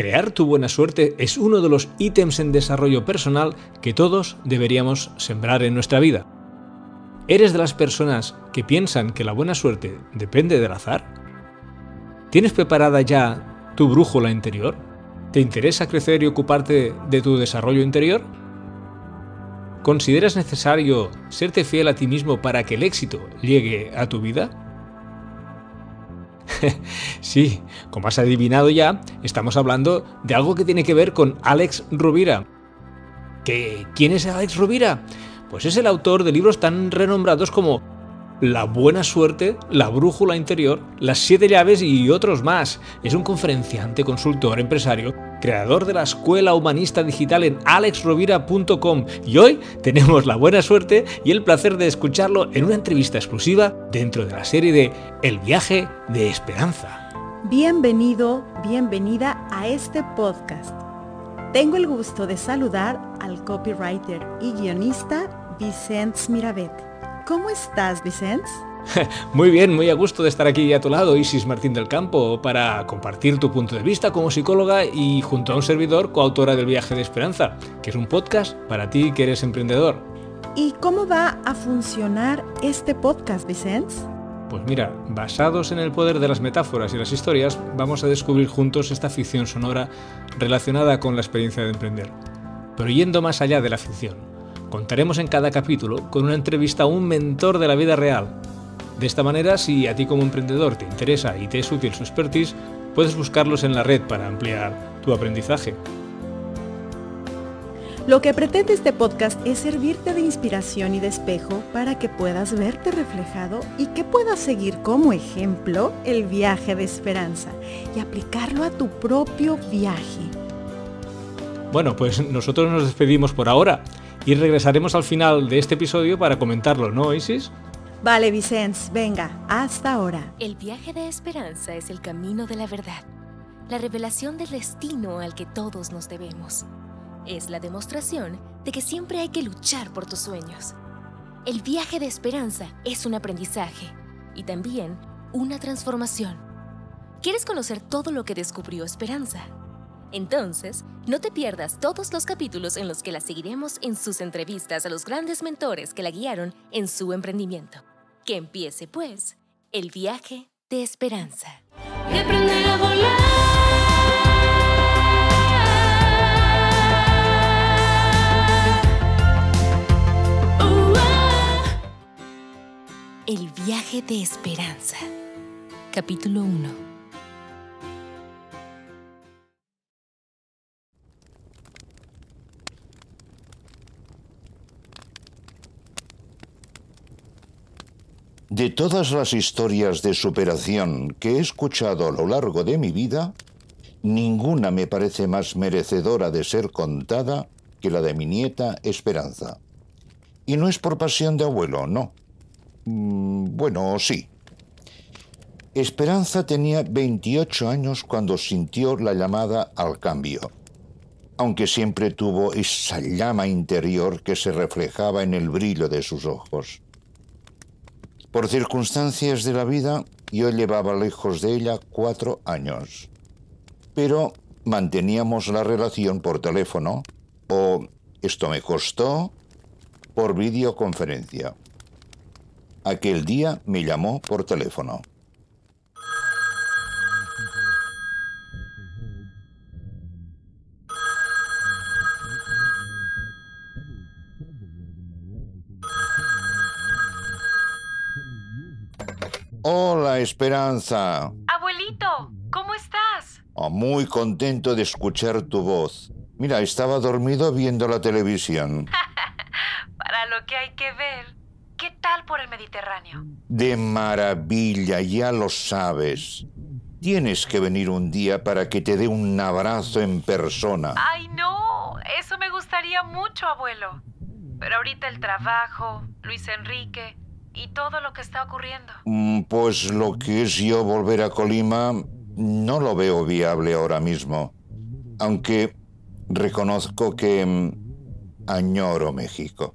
Crear tu buena suerte es uno de los ítems en desarrollo personal que todos deberíamos sembrar en nuestra vida. ¿Eres de las personas que piensan que la buena suerte depende del azar? ¿Tienes preparada ya tu brújula interior? ¿Te interesa crecer y ocuparte de tu desarrollo interior? ¿Consideras necesario serte fiel a ti mismo para que el éxito llegue a tu vida? sí, como has adivinado ya, estamos hablando de algo que tiene que ver con Alex Rubira. ¿Qué, ¿Quién es Alex Rubira? Pues es el autor de libros tan renombrados como la buena suerte, La brújula interior, Las siete llaves y otros más. Es un conferenciante, consultor, empresario, creador de la Escuela Humanista Digital en alexrovira.com y hoy tenemos la buena suerte y el placer de escucharlo en una entrevista exclusiva dentro de la serie de El viaje de esperanza. Bienvenido, bienvenida a este podcast. Tengo el gusto de saludar al copywriter y guionista Vicente Miravet ¿Cómo estás, Vicente? Muy bien, muy a gusto de estar aquí a tu lado, Isis Martín del Campo, para compartir tu punto de vista como psicóloga y junto a un servidor coautora del Viaje de Esperanza, que es un podcast para ti que eres emprendedor. ¿Y cómo va a funcionar este podcast, Vicente? Pues mira, basados en el poder de las metáforas y las historias, vamos a descubrir juntos esta ficción sonora relacionada con la experiencia de emprender. Pero yendo más allá de la ficción, Contaremos en cada capítulo con una entrevista a un mentor de la vida real. De esta manera, si a ti como emprendedor te interesa y te es útil su expertise, puedes buscarlos en la red para ampliar tu aprendizaje. Lo que pretende este podcast es servirte de inspiración y de espejo para que puedas verte reflejado y que puedas seguir como ejemplo el viaje de esperanza y aplicarlo a tu propio viaje. Bueno, pues nosotros nos despedimos por ahora y regresaremos al final de este episodio para comentarlo, ¿no, Isis? Vale, Vicens, venga, hasta ahora. El viaje de esperanza es el camino de la verdad, la revelación del destino al que todos nos debemos. Es la demostración de que siempre hay que luchar por tus sueños. El viaje de esperanza es un aprendizaje y también una transformación. ¿Quieres conocer todo lo que descubrió Esperanza? Entonces, no te pierdas todos los capítulos en los que la seguiremos en sus entrevistas a los grandes mentores que la guiaron en su emprendimiento. Que empiece, pues, el viaje de esperanza. El viaje de esperanza. Capítulo 1. De todas las historias de superación que he escuchado a lo largo de mi vida, ninguna me parece más merecedora de ser contada que la de mi nieta Esperanza. Y no es por pasión de abuelo, no. Mm, bueno, sí. Esperanza tenía 28 años cuando sintió la llamada al cambio, aunque siempre tuvo esa llama interior que se reflejaba en el brillo de sus ojos. Por circunstancias de la vida, yo llevaba lejos de ella cuatro años. Pero manteníamos la relación por teléfono o, esto me costó, por videoconferencia. Aquel día me llamó por teléfono. Hola, Esperanza. Abuelito, ¿cómo estás? Oh, muy contento de escuchar tu voz. Mira, estaba dormido viendo la televisión. Para lo que hay que ver. ¿Qué tal por el Mediterráneo? De maravilla, ya lo sabes. Tienes que venir un día para que te dé un abrazo en persona. Ay, no. Eso me gustaría mucho, abuelo. Pero ahorita el trabajo, Luis Enrique, y todo lo que está ocurriendo? Mm, pues lo que es yo volver a Colima no lo veo viable ahora mismo. Aunque reconozco que mm, añoro México.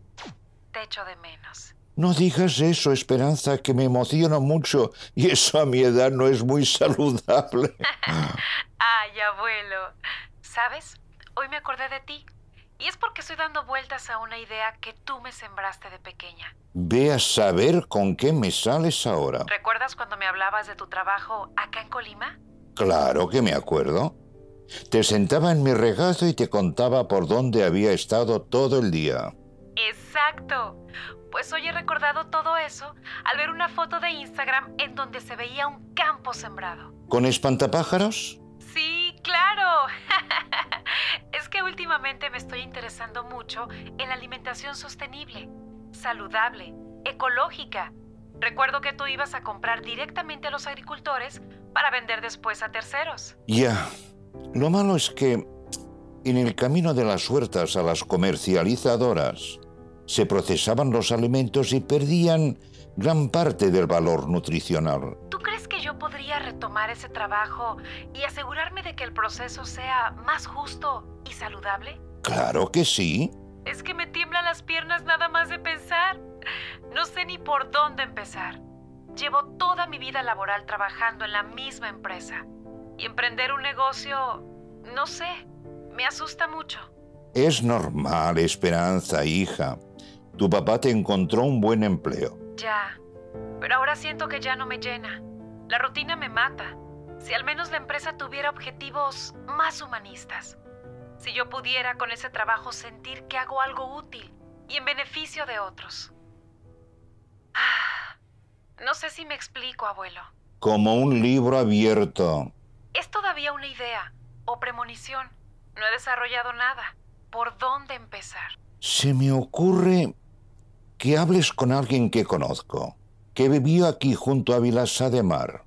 Te echo de menos. No digas eso, Esperanza, que me emociono mucho y eso a mi edad no es muy saludable. Ay, abuelo. ¿Sabes? Hoy me acordé de ti. Y es porque estoy dando vueltas a una idea que tú me sembraste de pequeña. Ve a saber con qué me sales ahora. ¿Recuerdas cuando me hablabas de tu trabajo acá en Colima? Claro que me acuerdo. Te sentaba en mi regazo y te contaba por dónde había estado todo el día. Exacto. Pues hoy he recordado todo eso al ver una foto de Instagram en donde se veía un campo sembrado. ¿Con espantapájaros? Claro. es que últimamente me estoy interesando mucho en la alimentación sostenible, saludable, ecológica. Recuerdo que tú ibas a comprar directamente a los agricultores para vender después a terceros. Ya. Lo malo es que en el camino de las huertas a las comercializadoras se procesaban los alimentos y perdían gran parte del valor nutricional. ¿Tú crees que yo podría retomar ese trabajo y asegurarme de que el proceso sea más justo y saludable? Claro que sí. Es que me tiemblan las piernas nada más de pensar. No sé ni por dónde empezar. Llevo toda mi vida laboral trabajando en la misma empresa. Y emprender un negocio, no sé, me asusta mucho. Es normal, Esperanza, hija. Tu papá te encontró un buen empleo. Ya, pero ahora siento que ya no me llena. La rutina me mata. Si al menos la empresa tuviera objetivos más humanistas. Si yo pudiera con ese trabajo sentir que hago algo útil y en beneficio de otros. Ah, no sé si me explico, abuelo. Como un libro abierto. Es todavía una idea o premonición. No he desarrollado nada. ¿Por dónde empezar? Se me ocurre que hables con alguien que conozco, que vivió aquí junto a Vilasa de Mar.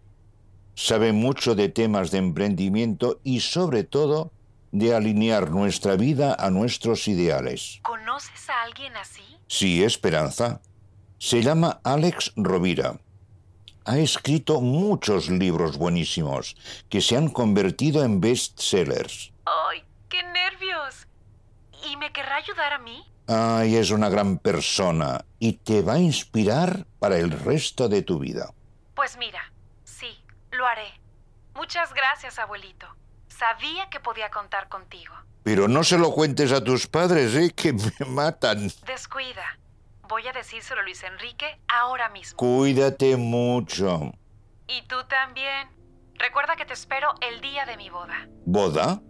Sabe mucho de temas de emprendimiento y sobre todo de alinear nuestra vida a nuestros ideales. ¿Conoces a alguien así? Sí, Esperanza. Se llama Alex Rovira. Ha escrito muchos libros buenísimos que se han convertido en bestsellers. ¡Ay, qué nervios! ¿Y me querrá ayudar a mí? Ay, es una gran persona y te va a inspirar para el resto de tu vida. Pues mira, sí, lo haré. Muchas gracias, abuelito. Sabía que podía contar contigo. Pero no se lo cuentes a tus padres, ¿eh? Que me matan. Descuida. Voy a decírselo a Luis Enrique ahora mismo. Cuídate mucho. Y tú también. Recuerda que te espero el día de mi boda. ¿Boda?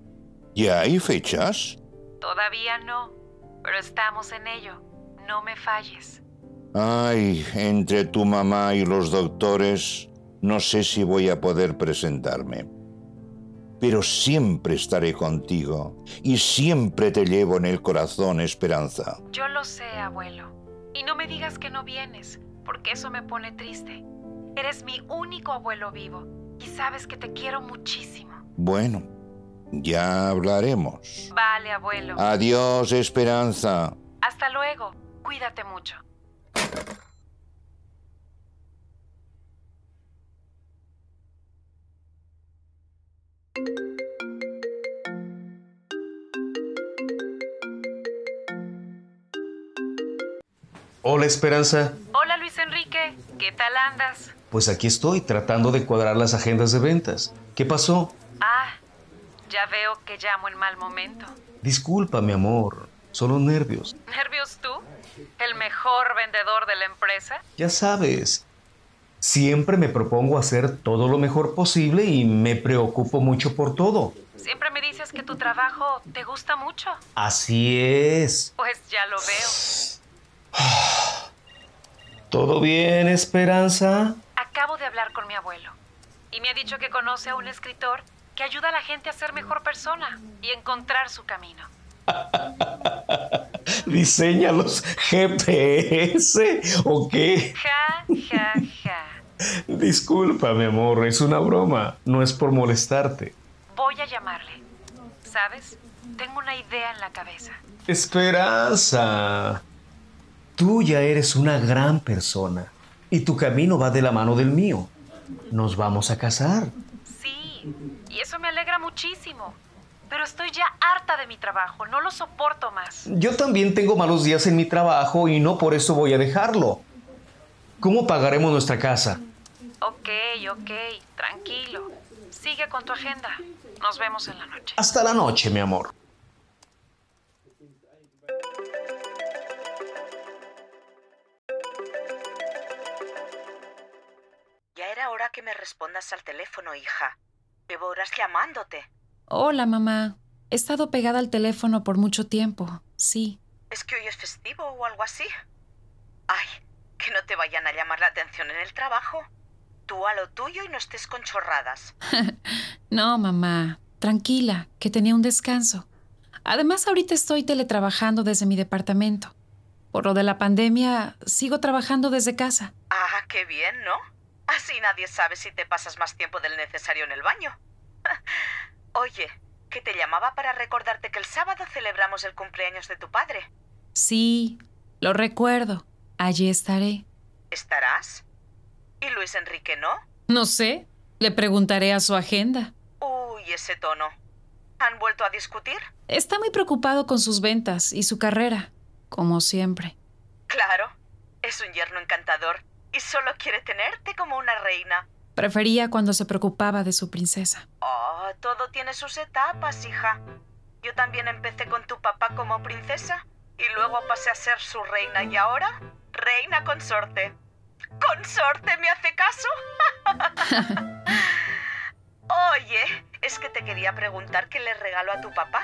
¿Ya hay fechas? Todavía no, pero estamos en ello. No me falles. Ay, entre tu mamá y los doctores, no sé si voy a poder presentarme. Pero siempre estaré contigo y siempre te llevo en el corazón, Esperanza. Yo lo sé, abuelo. Y no me digas que no vienes, porque eso me pone triste. Eres mi único abuelo vivo y sabes que te quiero muchísimo. Bueno, ya hablaremos. Vale, abuelo. Adiós, Esperanza. Hasta luego. Cuídate mucho. Hola Esperanza. Hola Luis Enrique, ¿qué tal andas? Pues aquí estoy tratando de cuadrar las agendas de ventas. ¿Qué pasó? Ah, ya veo que llamo en mal momento. Disculpa, mi amor. Son los nervios. ¿Nervios tú? ¿El mejor vendedor de la empresa? Ya sabes, siempre me propongo hacer todo lo mejor posible y me preocupo mucho por todo. Siempre me dices que tu trabajo te gusta mucho. Así es. Pues ya lo veo. ¿Todo bien, Esperanza? Acabo de hablar con mi abuelo y me ha dicho que conoce a un escritor que ayuda a la gente a ser mejor persona y encontrar su camino. ¿Diseña los GPS o qué? Ja, ja, ja. Disculpa, mi amor, es una broma. No es por molestarte. Voy a llamarle. ¿Sabes? Tengo una idea en la cabeza. Esperanza. Tú ya eres una gran persona y tu camino va de la mano del mío. Nos vamos a casar. Sí, y eso me alegra muchísimo. Pero estoy ya harta de mi trabajo, no lo soporto más. Yo también tengo malos días en mi trabajo y no por eso voy a dejarlo. ¿Cómo pagaremos nuestra casa? Ok, ok, tranquilo. Sigue con tu agenda. Nos vemos en la noche. Hasta la noche, mi amor. Ya era hora que me respondas al teléfono, hija. Llevo horas llamándote. Hola, mamá. He estado pegada al teléfono por mucho tiempo, sí. ¿Es que hoy es festivo o algo así? Ay, que no te vayan a llamar la atención en el trabajo. Tú a lo tuyo y no estés con chorradas. no, mamá. Tranquila, que tenía un descanso. Además, ahorita estoy teletrabajando desde mi departamento. Por lo de la pandemia, sigo trabajando desde casa. Ah, qué bien, ¿no? Así nadie sabe si te pasas más tiempo del necesario en el baño. Oye, que te llamaba para recordarte que el sábado celebramos el cumpleaños de tu padre. Sí, lo recuerdo. Allí estaré. ¿Estarás? ¿Y Luis Enrique no? No sé. Le preguntaré a su agenda. Uy, ese tono. ¿Han vuelto a discutir? Está muy preocupado con sus ventas y su carrera, como siempre. Claro. Es un yerno encantador y solo quiere tenerte como una reina. Prefería cuando se preocupaba de su princesa. Oh, todo tiene sus etapas, hija. Yo también empecé con tu papá como princesa y luego pasé a ser su reina y ahora reina consorte. ¿Consorte me hace caso? Oye, es que te quería preguntar qué le regalo a tu papá.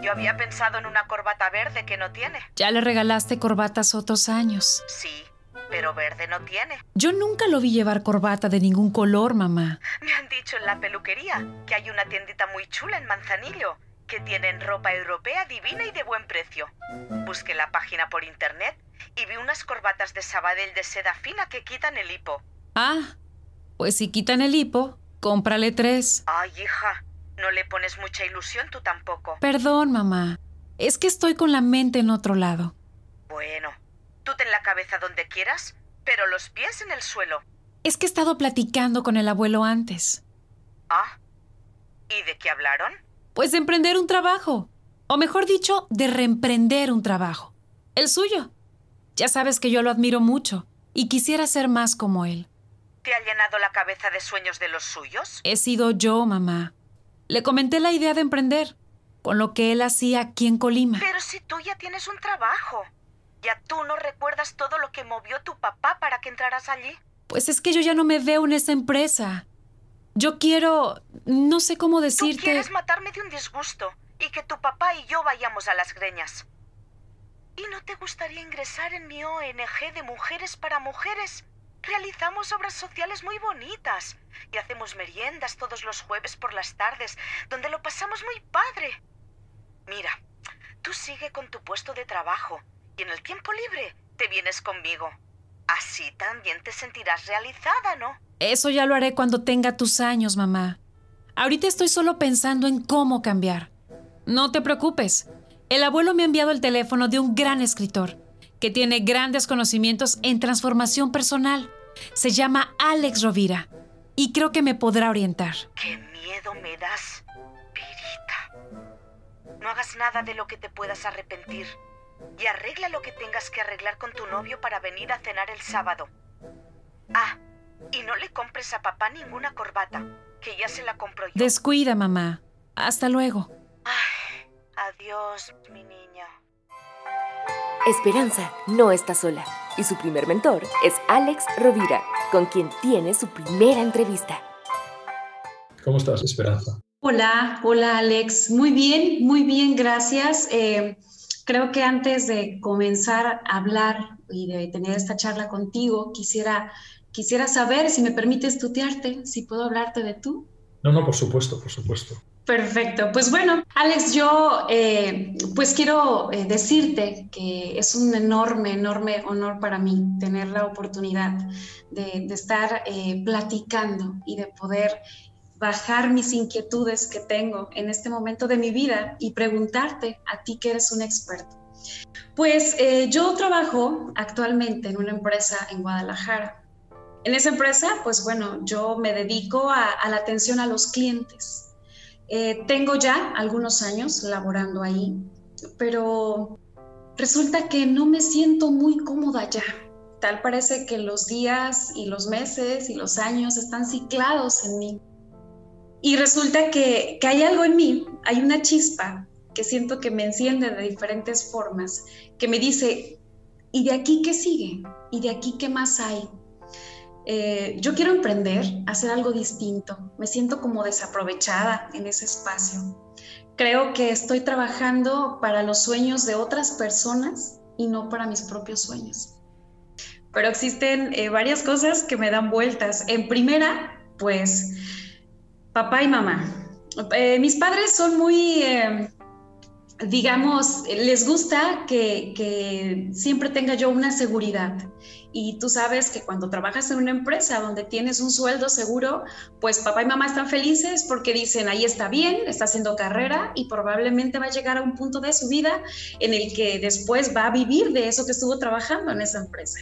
Yo había pensado en una corbata verde que no tiene. Ya le regalaste corbatas otros años. Sí, pero verde no tiene. Yo nunca lo vi llevar corbata de ningún color, mamá. Me han dicho en la peluquería que hay una tiendita muy chula en Manzanillo que tienen ropa europea divina y de buen precio. Busqué la página por internet y vi unas corbatas de Sabadell de seda fina que quitan el hipo. Ah, pues si quitan el hipo, cómprale tres. Ay, hija, no le pones mucha ilusión tú tampoco. Perdón, mamá. Es que estoy con la mente en otro lado. Bueno, Tú ten la cabeza donde quieras, pero los pies en el suelo. Es que he estado platicando con el abuelo antes. Ah. ¿Y de qué hablaron? Pues de emprender un trabajo. O mejor dicho, de reemprender un trabajo. El suyo. Ya sabes que yo lo admiro mucho y quisiera ser más como él. ¿Te ha llenado la cabeza de sueños de los suyos? He sido yo, mamá. Le comenté la idea de emprender, con lo que él hacía aquí en Colima. Pero si tú ya tienes un trabajo. ¿Ya tú no recuerdas todo lo que movió tu papá para que entraras allí? Pues es que yo ya no me veo en esa empresa. Yo quiero... no sé cómo decirte... Tú quieres matarme de un disgusto y que tu papá y yo vayamos a las greñas. ¿Y no te gustaría ingresar en mi ONG de mujeres para mujeres? Realizamos obras sociales muy bonitas y hacemos meriendas todos los jueves por las tardes, donde lo pasamos muy padre. Mira, tú sigue con tu puesto de trabajo y en el tiempo libre te vienes conmigo. Así también te sentirás realizada, ¿no? Eso ya lo haré cuando tenga tus años, mamá. Ahorita estoy solo pensando en cómo cambiar. No te preocupes. El abuelo me ha enviado el teléfono de un gran escritor que tiene grandes conocimientos en transformación personal. Se llama Alex Rovira y creo que me podrá orientar. ¡Qué miedo me das, Pirita! No hagas nada de lo que te puedas arrepentir y arregla lo que tengas que arreglar con tu novio para venir a cenar el sábado. Ah, y no le compres a papá ninguna corbata, que ya se la compro yo. Descuida, mamá. Hasta luego. Ay, adiós, mi niña. Esperanza no está sola y su primer mentor es Alex Rovira, con quien tiene su primera entrevista. ¿Cómo estás, Esperanza? Hola, hola Alex. Muy bien, muy bien, gracias. Eh, Creo que antes de comenzar a hablar y de tener esta charla contigo, quisiera, quisiera saber si me permites tutearte, si puedo hablarte de tú. No, no, por supuesto, por supuesto. Perfecto. Pues bueno, Alex, yo eh, pues quiero eh, decirte que es un enorme, enorme honor para mí tener la oportunidad de, estar eh, platicando y de poder bajar mis inquietudes que tengo en este momento de mi vida y preguntarte a ti que eres un experto. Pues eh, yo trabajo actualmente en una empresa en Guadalajara. En esa empresa, pues bueno, yo me dedico a, la atención a los clientes. Eh, tengo ya algunos años laborando ahí, pero resulta que no me siento muy cómoda ya. Tal parece que los días y los meses y los años están ciclados en mí Y resulta que, hay algo en mí, hay una chispa que siento que me enciende de diferentes formas, que me dice, ¿y de aquí qué sigue? ¿Y de aquí qué más hay? Eh, yo quiero emprender, hacer algo distinto. Me siento como desaprovechada en ese espacio. Creo que estoy trabajando para los sueños de otras personas y no para mis propios sueños. Pero existen eh, varias cosas que me dan vueltas. En primera, pues, papá y mamá. Eh, mis padres son muy digamos, les gusta que, siempre tenga yo una seguridad. Y tú sabes que cuando trabajas en una empresa donde tienes un sueldo seguro, pues papá y mamá están felices porque dicen, ahí está bien, está haciendo carrera y probablemente va a llegar a un punto de su vida en el que después va a vivir de eso que estuvo trabajando en esa empresa.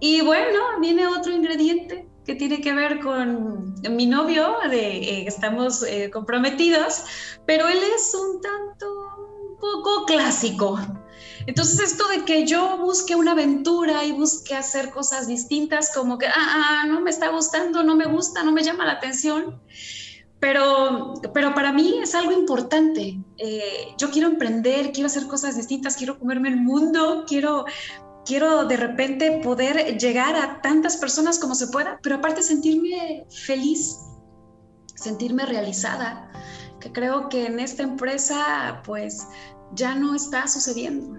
Y bueno, viene otro ingrediente que tiene que ver con mi novio, de, eh, estamos eh, comprometidos, pero él es un tanto un poco clásico. Entonces esto de que yo busque una aventura y busque hacer cosas distintas, como que, ah, ah, no me está gustando, no me gusta, no me llama la atención, pero, pero para mí es algo importante. Eh, yo quiero emprender, quiero hacer cosas distintas, quiero comerme el mundo, quiero quiero de repente poder llegar a tantas personas como se pueda, pero aparte sentirme feliz, sentirme realizada, que creo que en esta empresa pues ya no está sucediendo.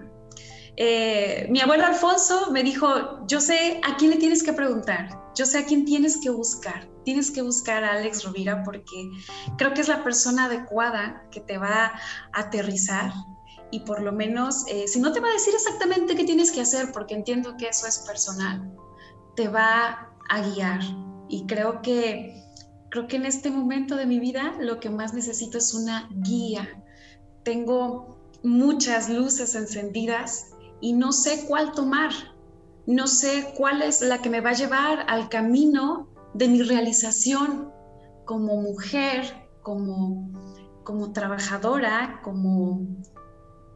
Eh, mi abuelo Alfonso me dijo, yo sé a quién le tienes que preguntar, yo sé a quién tienes que buscar, tienes que buscar a Alex Rovira porque creo que es la persona adecuada que te va a aterrizar, y por lo menos, eh, si no te va a decir exactamente qué tienes que hacer, porque entiendo que eso es personal, te va a guiar. Y creo que, creo que en este momento de mi vida lo que más necesito es una guía. Tengo muchas luces encendidas y no sé cuál tomar. No sé cuál es la que me va a llevar al camino de mi realización como mujer, como, como trabajadora, como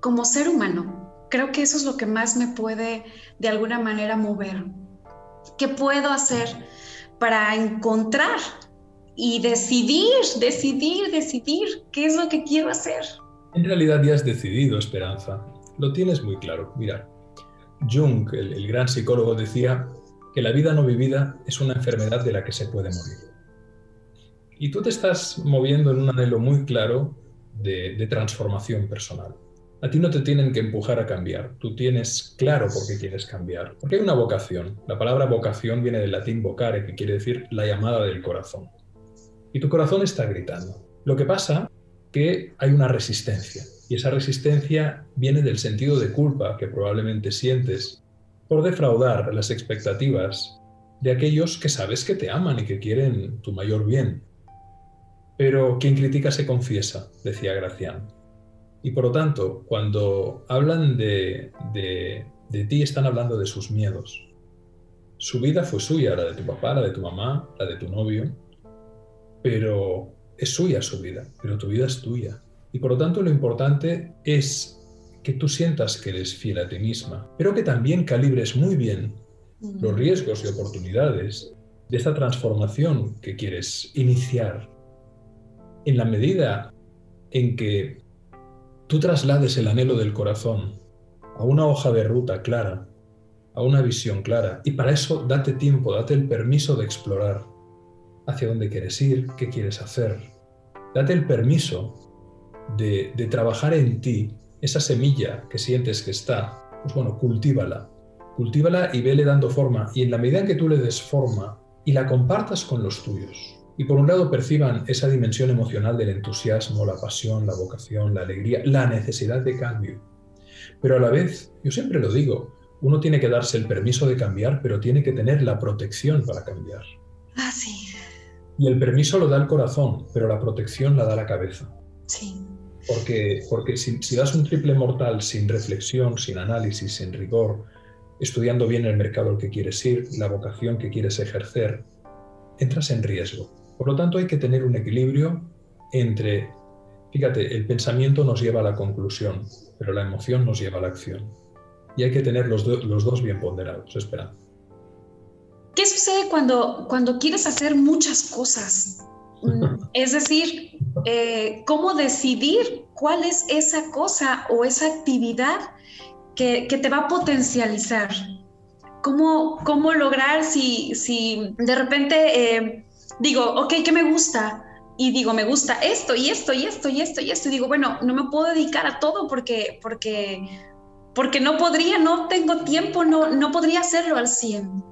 como ser humano. Creo que eso es lo que más me puede de alguna manera mover. ¿Qué puedo hacer para encontrar y decidir, decidir, decidir qué es lo que quiero hacer? En realidad ya has decidido, Esperanza. Lo tienes muy claro. Mira, Jung, el, gran psicólogo, decía que la vida no vivida es una enfermedad de la que se puede morir. Y tú te estás moviendo en un anhelo muy claro de transformación personal. A ti no te tienen que empujar a cambiar, tú tienes claro por qué quieres cambiar, porque hay una vocación. La palabra vocación viene del latín vocare, que quiere decir la llamada del corazón. Y tu corazón está gritando. Lo que pasa que hay una resistencia, y esa resistencia viene del sentido de culpa que probablemente sientes por defraudar las expectativas de aquellos que sabes que te aman y que quieren tu mayor bien. Pero quien critica se confiesa, decía Gracián. Y por lo tanto, cuando hablan de, de, ti, están hablando de sus miedos. Su vida fue suya, la de tu papá, la de tu mamá, la de tu novio, pero es suya su vida, pero tu vida es tuya. Y por lo tanto lo importante es que tú sientas que eres fiel a ti misma, pero que también calibres muy bien los riesgos y oportunidades de esta transformación que quieres iniciar. En la medida en que tú traslades el anhelo del corazón a una hoja de ruta clara, a una visión clara. Y para eso date tiempo, date el permiso de explorar hacia dónde quieres ir, qué quieres hacer. Date el permiso de, trabajar en ti esa semilla que sientes que está. Pues bueno, cultívala. Cultívala y vele dando forma. Y en la medida en que tú le des forma y la compartas con los tuyos, y por un lado perciban esa dimensión emocional del entusiasmo, la pasión, la vocación, la alegría, la necesidad de cambio. Pero a la vez, yo siempre lo digo, uno tiene que darse el permiso de cambiar, pero tiene que tener la protección para cambiar. Ah, sí. Y el permiso lo da el corazón, pero la protección la da la cabeza. Sí. Porque, porque si, si das un triple mortal sin reflexión, sin análisis, sin rigor, estudiando bien el mercado al que quieres ir, la vocación que quieres ejercer, entras en riesgo. Por lo tanto, hay que tener un equilibrio entre, fíjate, el pensamiento nos lleva a la conclusión, pero la emoción nos lleva a la acción. Y hay que tener los, los dos bien ponderados, espera. ¿Qué sucede cuando, cuando quieres hacer muchas cosas? Mm, es decir, eh, cómo decidir cuál es esa cosa o esa actividad que, te va a potencializar. ¿Cómo, cómo lograr si, si de repente eh, digo, ok, ¿qué me gusta? Y digo, me gusta esto y esto y esto y esto y esto. Y digo, bueno, no me puedo dedicar a todo porque, porque, porque no podría, no tengo tiempo, no, no podría hacerlo al 100.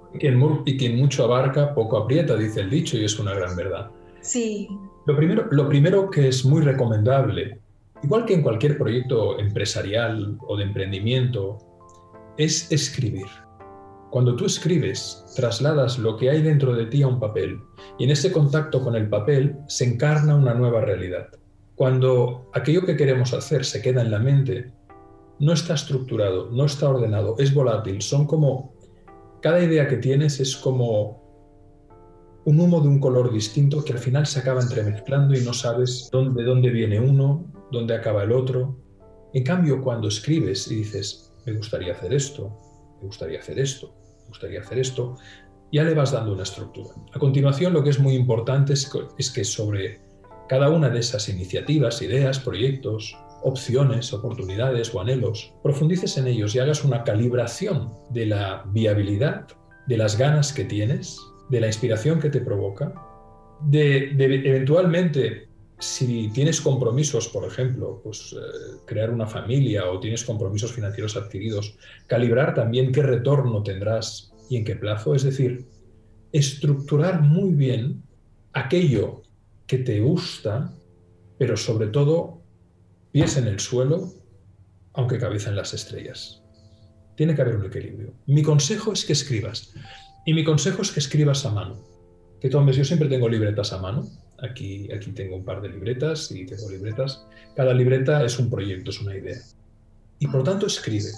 y quien mucho abarca, poco aprieta, dice el dicho, y es una gran verdad. Sí. Lo primero, lo primero que es muy recomendable, igual que en cualquier proyecto empresarial o de emprendimiento, es escribir. Cuando tú escribes, trasladas lo que hay dentro de ti a un papel y en ese contacto con el papel se encarna una nueva realidad. Cuando aquello que queremos hacer se queda en la mente, no está estructurado, no está ordenado, es volátil, son como, cada idea que tienes es como un humo de un color distinto que al final se acaba entremezclando y no sabes dónde, dónde viene uno, dónde acaba el otro. En cambio, cuando escribes y dices, me gustaría hacer esto, me gustaría hacer esto, me gustaría hacer esto, ya le vas dando una estructura. A continuación, lo que es muy importante es que sobre cada una de esas iniciativas, ideas, proyectos, opciones, oportunidades o anhelos, profundices en ellos y hagas una calibración de la viabilidad, de las ganas que tienes, de la inspiración que te provoca, de, eventualmente, si tienes compromisos, por ejemplo, pues eh, crear una familia o tienes compromisos financieros adquiridos, calibrar también qué retorno tendrás y en qué plazo, es decir, estructurar muy bien aquello que te gusta, pero sobre todo pies en el suelo, aunque cabeza en las estrellas. Tiene que haber un equilibrio. Mi consejo es que escribas. Y mi consejo es que escribas a mano. Que tomes, yo siempre tengo libretas a mano. Aquí, aquí tengo un par de libretas y tengo libretas. Cada libreta es un proyecto, es una idea. Y por tanto escribe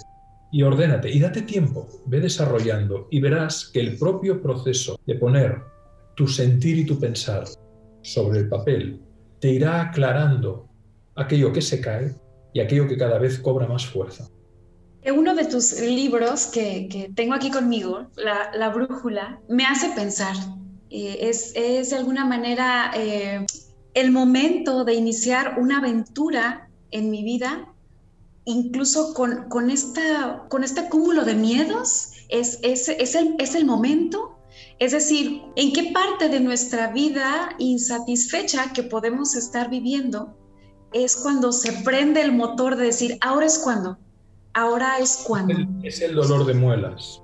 y ordénate y date tiempo, ve desarrollando y verás que el propio proceso de poner tu sentir y tu pensar sobre el papel te irá aclarando aquello que se cae y aquello que cada vez cobra más fuerza. Uno de tus libros que, tengo aquí conmigo, la, Brújula, me hace pensar. Eh, es, de alguna manera eh, el momento de iniciar una aventura en mi vida, incluso con, esta, con este cúmulo de miedos, es, es, el, es el momento es decir, ¿en qué parte de nuestra vida insatisfecha que podemos estar viviendo es cuando se prende el motor de decir, ahora es cuando? Ahora es cuando. Es el dolor de muelas.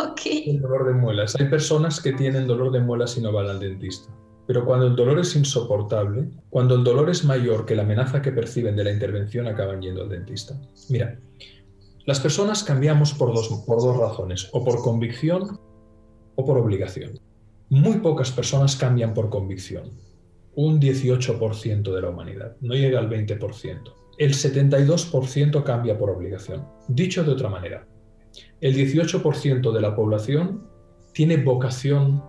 ok. El dolor de muelas. Hay personas que tienen dolor de muelas y no van al dentista. Pero cuando el dolor es insoportable, cuando el dolor es mayor que la amenaza que perciben de la intervención, acaban yendo al dentista. Mira, las personas cambiamos por dos, por dos razones, o por convicción o por obligación. Muy pocas personas cambian por convicción. Un 18% de la humanidad, no llega al 20% el 72% cambia por obligación. Dicho de otra manera, el 18% de la población tiene vocación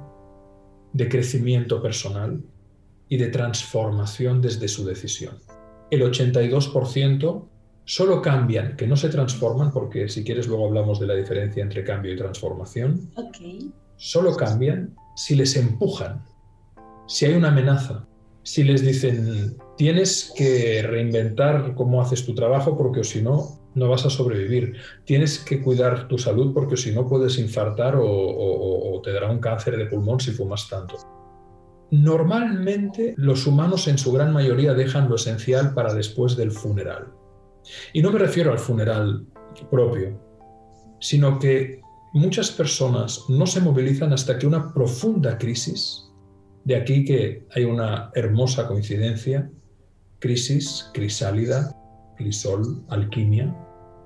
de crecimiento personal y de transformación desde su decisión. El 82% solo cambian, que no se transforman, porque si quieres luego hablamos de la diferencia entre cambio y transformación, solo cambian si les empujan, si hay una amenaza, si les dicen tienes que reinventar cómo haces tu trabajo porque si no, no vas a sobrevivir. Tienes que cuidar tu salud porque si no puedes infartar o, te dará un cáncer de pulmón si fumas tanto. Normalmente los humanos en su gran mayoría dejan lo esencial para después del funeral. Y no me refiero al funeral propio, sino que muchas personas no se movilizan hasta que una profunda crisis de aquí que hay una hermosa coincidencia, crisis, crisálida, crisol, alquimia,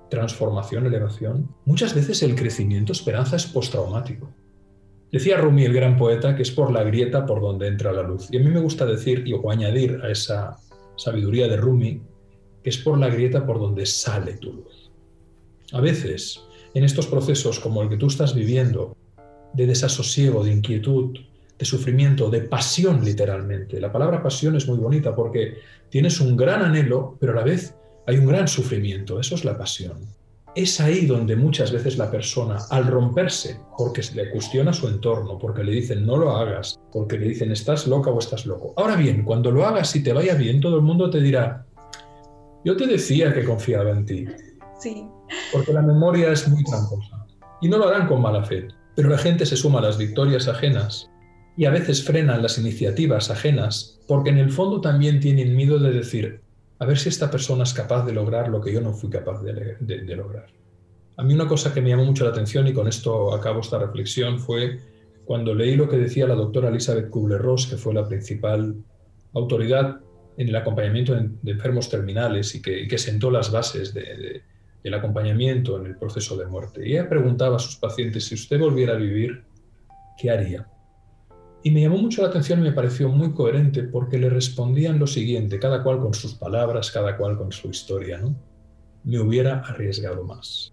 transformación, elevación. Muchas veces el crecimiento, esperanza es postraumático. Decía Rumi, el gran poeta, que es por la grieta por donde entra la luz. Y a mí me gusta decir y, o añadir a esa sabiduría de Rumi, que es por la grieta por donde sale tu luz. A veces, en estos procesos como el que tú estás viviendo, de desasosiego, de inquietud, de sufrimiento, de pasión literalmente. La palabra pasión es muy bonita porque tienes un gran anhelo, pero a la vez hay un gran sufrimiento. Eso es la pasión. es ahí donde muchas veces la persona, al romperse, porque se le cuestiona su entorno, porque le dicen no lo hagas, porque le dicen estás loca o estás loco. Ahora bien, cuando lo hagas y te vaya bien, todo el mundo te dirá, yo te decía que confiaba en ti. Sí. Porque la memoria es muy tramposa. Y no lo harán con mala fe. Pero la gente se suma a las victorias ajenas y a veces frenan las iniciativas ajenas porque en el fondo también tienen miedo de decir, a ver si esta persona es capaz de lograr lo que yo no fui capaz de, lograr. A mí una cosa que me llamó mucho la atención y con esto acabo esta reflexión fue cuando leí lo que decía la doctora Elizabeth Kubler-Ross, que fue la principal autoridad en el acompañamiento de enfermos terminales y que, sentó las bases del acompañamiento en el proceso de muerte. Y ella preguntaba a sus pacientes, si usted volviera a vivir, ¿qué haría? Y me llamó mucho la atención y me pareció muy coherente porque le respondían lo siguiente, cada cual con sus palabras, cada cual con su historia, ¿no? Me hubiera arriesgado más.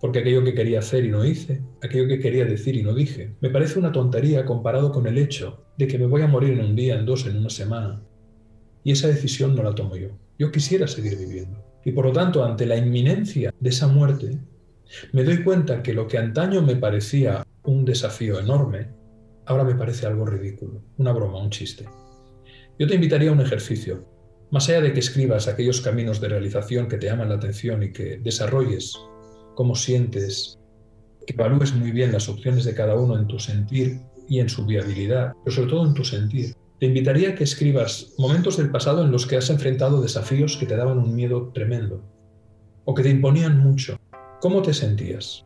Porque aquello que quería hacer y no hice, aquello que quería decir y no dije, me parece una tontería comparado con el hecho de que me voy a morir en un día, en dos, en una semana. Y esa decisión no la tomo yo. Yo quisiera seguir viviendo. Y por lo tanto, ante la inminencia de esa muerte, me doy cuenta que lo que antaño me parecía un desafío enorme, ahora me parece algo ridículo, una broma, un chiste. Yo te invitaría a un ejercicio. Más allá de que escribas aquellos caminos de realización que te llaman la atención y que desarrolles cómo sientes, que evalúes muy bien las opciones de cada uno en tu sentir y en su viabilidad, pero sobre todo en tu sentir. Te invitaría a que escribas momentos del pasado en los que has enfrentado desafíos que te daban un miedo tremendo o que te imponían mucho. ¿Cómo te sentías?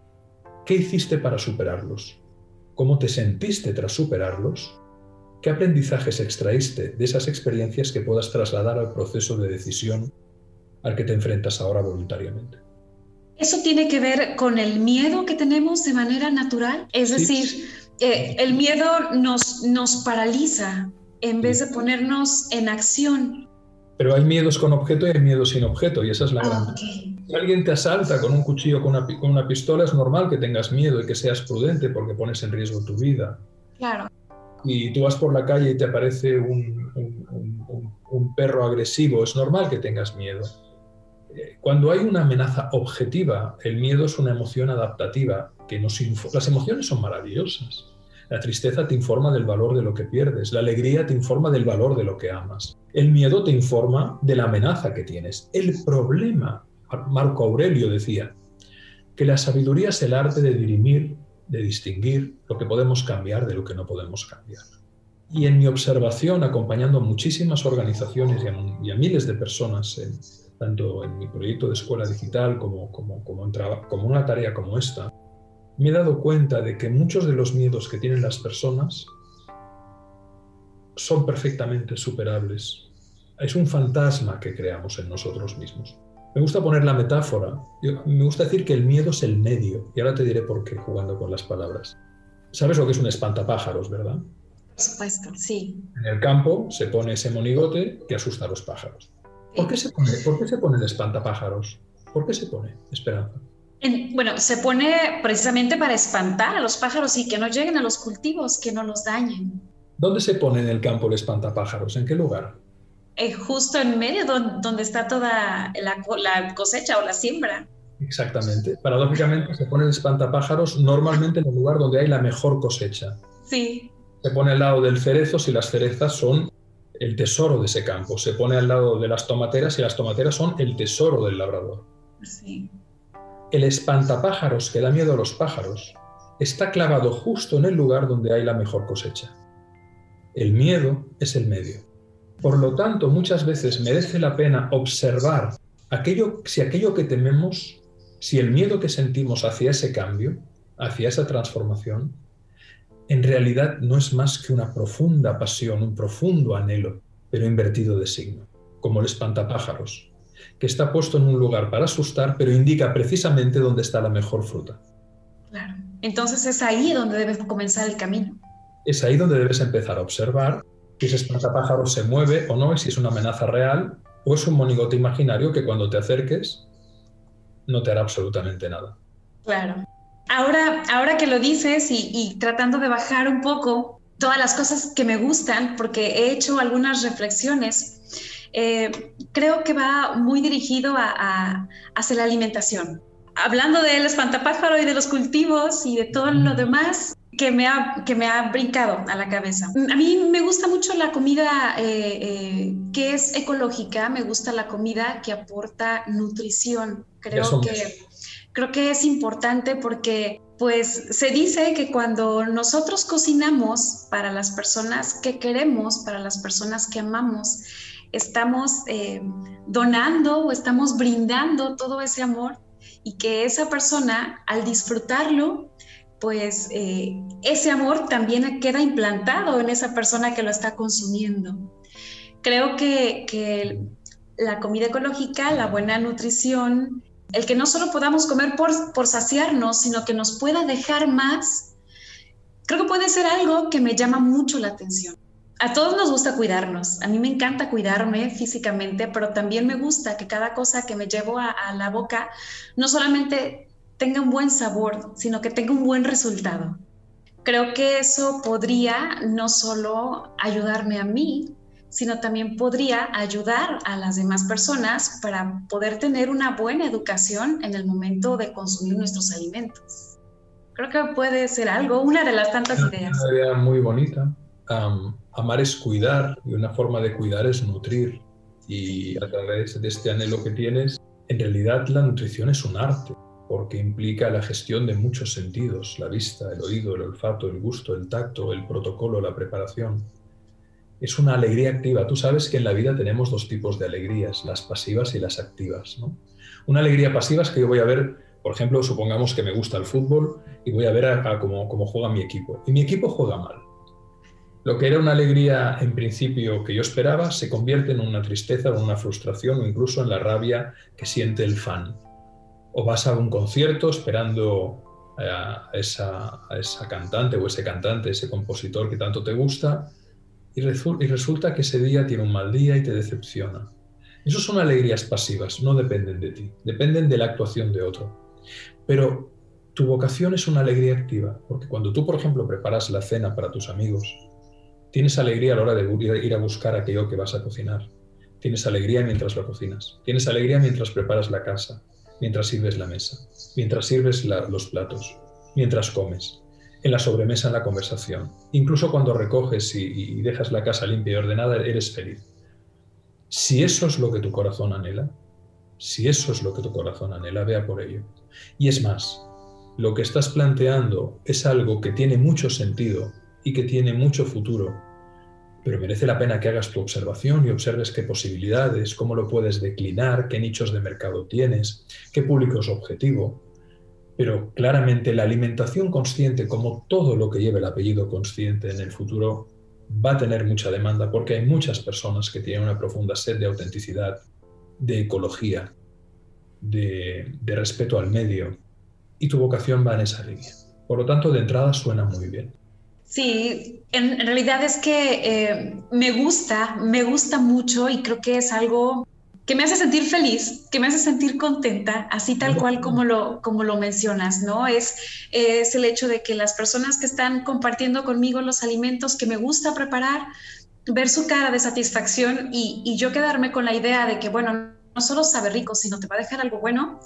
¿Qué hiciste para superarlos? Cómo te sentiste tras superarlos, qué aprendizajes extraíste de esas experiencias que puedas trasladar al proceso de decisión al que te enfrentas ahora voluntariamente. ¿Eso tiene que ver con el miedo que tenemos de manera natural? Es decir, eh, el miedo nos, nos paraliza en vez de ponernos en acción. Pero hay miedos con objeto y hay miedos sin objeto, y esa es la gran. Si alguien te asalta con un cuchillo, con una, con una pistola, es normal que tengas miedo y que seas prudente porque pones en riesgo tu vida. Claro. Y tú vas por la calle y te aparece un, un, un, perro agresivo, es normal que tengas miedo. Eh, cuando hay una amenaza objetiva, el miedo es una emoción adaptativa que nos Las emociones son maravillosas. La tristeza te informa del valor de lo que pierdes, la alegría te informa del valor de lo que amas, el miedo te informa de la amenaza que tienes. El problema, Marco Aurelio decía, que la sabiduría es el arte de dirimir, de distinguir lo que podemos cambiar de lo que no podemos cambiar. Y en mi observación, acompañando a muchísimas organizaciones y a, miles de personas, tanto en mi proyecto de escuela digital como, como, como, como una tarea como esta, me he dado cuenta de que muchos de los miedos que tienen las personas son perfectamente superables. Es un fantasma que creamos en nosotros mismos. Me gusta poner la metáfora. me gusta decir que el miedo es el medio. Y ahora te diré por qué, jugando con las palabras. ¿Sabes lo que es un espantapájaros, verdad? Por supuesto, sí. En el campo se pone ese monigote que asusta a los pájaros. ¿Por qué se pone, ¿por qué se pone el espantapájaros? ¿Por qué se pone Esperanza? bueno, se pone precisamente para espantar a los pájaros y que no lleguen a los cultivos, que no los dañen. ¿Dónde se pone en el campo el espantapájaros? ¿En qué lugar? Eh, justo en medio donde, está toda la, cosecha o la siembra. Exactamente. Paradójicamente se pone el espantapájaros normalmente en el lugar donde hay la mejor cosecha. Sí. Se pone al lado del cerezo si las cerezas son el tesoro de ese campo. Se pone al lado de las tomateras y las tomateras son el tesoro del labrador. Sí. El espantapájaros que da miedo a los pájaros está clavado justo en el lugar donde hay la mejor cosecha. El miedo es el medio. Por lo tanto, muchas veces merece la pena observar aquello, si aquello que tememos, si el miedo que sentimos hacia ese cambio, hacia esa transformación, en realidad no es más que una profunda pasión, un profundo anhelo, pero invertido de signo, como el espantapájaros, que está puesto en un lugar para asustar, pero indica precisamente dónde está la mejor fruta. Claro. Entonces es ahí donde debes comenzar el camino. Es ahí donde debes empezar a observar si ese espantapájaro se mueve o no, y si es una amenaza real o es un monigote imaginario que cuando te acerques no te hará absolutamente nada. Claro. Ahora, ahora que lo dices y, y tratando de bajar un poco todas las cosas que me gustan, porque he hecho algunas reflexiones, eh, creo que va muy dirigido a, hacia la alimentación. hablando del espantapájaro y de los cultivos y de todo lo demás, que me ha, que me ha brincado a la cabeza. A mí me gusta mucho la comida eh, eh, que es ecológica, me gusta la comida que aporta nutrición. Creo que, creo que es importante porque pues se dice que cuando nosotros cocinamos para las personas que queremos, para las personas que amamos, estamos eh, donando o estamos brindando todo ese amor y que esa persona al disfrutarlo pues eh, ese amor también queda implantado en esa persona que lo está consumiendo. Creo que, la comida ecológica, la buena nutrición, el que no solo podamos comer por, por saciarnos, sino que nos pueda dejar más, creo que puede ser algo que me llama mucho la atención. A todos nos gusta cuidarnos. A mí me encanta cuidarme físicamente, pero también me gusta que cada cosa que me llevo a la boca no solamente tenga un buen sabor, sino que tenga un buen resultado. Creo que eso podría no solo ayudarme a mí, sino también podría ayudar a las demás personas para poder tener una buena educación en el momento de consumir nuestros alimentos. Creo que puede ser algo, una de las tantas ideas. Una idea muy bonita. amar es cuidar y una forma de cuidar es nutrir. Y a través de este anhelo que tienes, en realidad la nutrición es un arte porque implica la gestión de muchos sentidos, la vista, el oído, el olfato, el gusto, el tacto, el protocolo, la preparación. Es una alegría activa. Tú sabes que en la vida tenemos dos tipos de alegrías, las pasivas y las activas. Una alegría pasiva es que yo voy a ver, por ejemplo, supongamos que me gusta el fútbol y voy a ver cómo, cómo juega mi equipo. Y mi equipo juega mal. Lo que era una alegría en principio que yo esperaba se convierte en una tristeza o una frustración o incluso en la rabia que siente el fan o vas a un concierto esperando a esa, cantante o ese cantante, ese compositor que tanto te gusta, y, y resulta que ese día tiene un mal día y te decepciona. Esas son alegrías pasivas, no dependen de ti, dependen de la actuación de otro. Pero tu vocación es una alegría activa, porque cuando tú, por ejemplo, preparas la cena para tus amigos, tienes alegría a la hora de ir a buscar aquello que vas a cocinar. Tienes alegría mientras lo cocinas. Tienes alegría mientras preparas la casa mientras sirves la mesa, mientras sirves los platos, mientras comes, en la sobremesa, en la conversación. Incluso cuando recoges y, dejas la casa limpia y ordenada, eres feliz. Si eso es lo que tu corazón anhela, si eso es lo que tu corazón anhela, vea por ello. Y es más, lo que estás planteando es algo que tiene mucho sentido y que tiene mucho futuro pero merece la pena que hagas tu observación y observes qué posibilidades, cómo lo puedes declinar, qué nichos de mercado tienes, qué público es objetivo. Pero claramente la alimentación consciente, como todo lo que lleve el apellido consciente en el futuro, va a tener mucha demanda porque hay muchas personas que tienen una profunda sed de autenticidad, de ecología, de, respeto al medio, y tu vocación va en esa línea. Por lo tanto, de entrada suena muy bien. Sí, en, realidad es que eh, me gusta, me gusta mucho y creo que es algo que me hace sentir feliz, que me hace sentir contenta, así tal cual como lo, como lo mencionas, ¿no? Es, es el hecho de que las personas que están compartiendo conmigo los alimentos que me gusta preparar, ver su cara de satisfacción y, y yo quedarme con la idea de que, bueno, no solo sabe rico, sino te va a dejar algo bueno,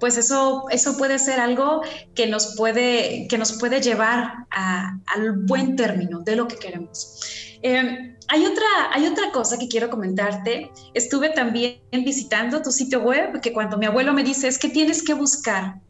pues eso, eso puede ser algo que nos puede, que nos puede llevar al buen término de lo que queremos. Eh, hay, otra, hay otra cosa que quiero comentarte. Estuve también visitando tu sitio web, que cuando mi abuelo me dice es que tienes que buscar,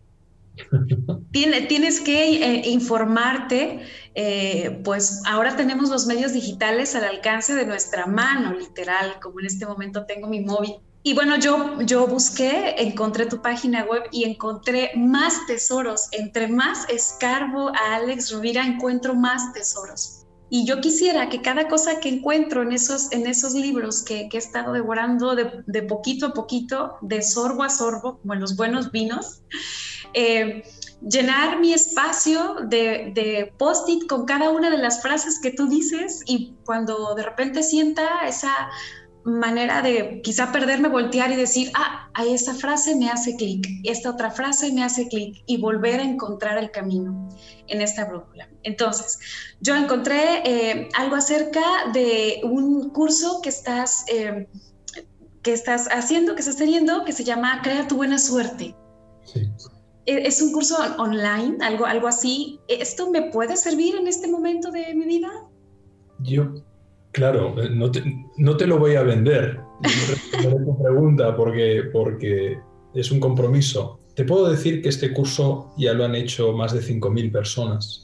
tienes que eh, informarte, eh, pues ahora tenemos los medios digitales al alcance de nuestra mano, literal, como en este momento tengo mi móvil. Y bueno, yo, yo busqué, encontré tu página web y encontré más tesoros. Entre más escarbo a Alex Rovira, encuentro más tesoros. Y yo quisiera que cada cosa que encuentro en esos, en esos libros que, he estado devorando de, poquito a poquito, de sorbo a sorbo, como en los buenos vinos, eh, llenar mi espacio de, de post-it con cada una de las frases que tú dices y cuando de repente sienta esa manera de quizá perderme, voltear y decir, ah, a esa frase me hace clic, esta otra frase me hace clic y volver a encontrar el camino en esta brújula. Entonces, yo encontré eh, algo acerca de un curso que estás, eh, que estás haciendo, que estás teniendo, que se llama Crea tu buena suerte. e, es un curso online, algo, algo así. ¿Esto me puede servir en este momento de mi vida? Yo, claro, eh, no te, lo voy a vender. No tu pregunta porque, es un compromiso. Te puedo decir que este curso ya lo han hecho más de 5.000 personas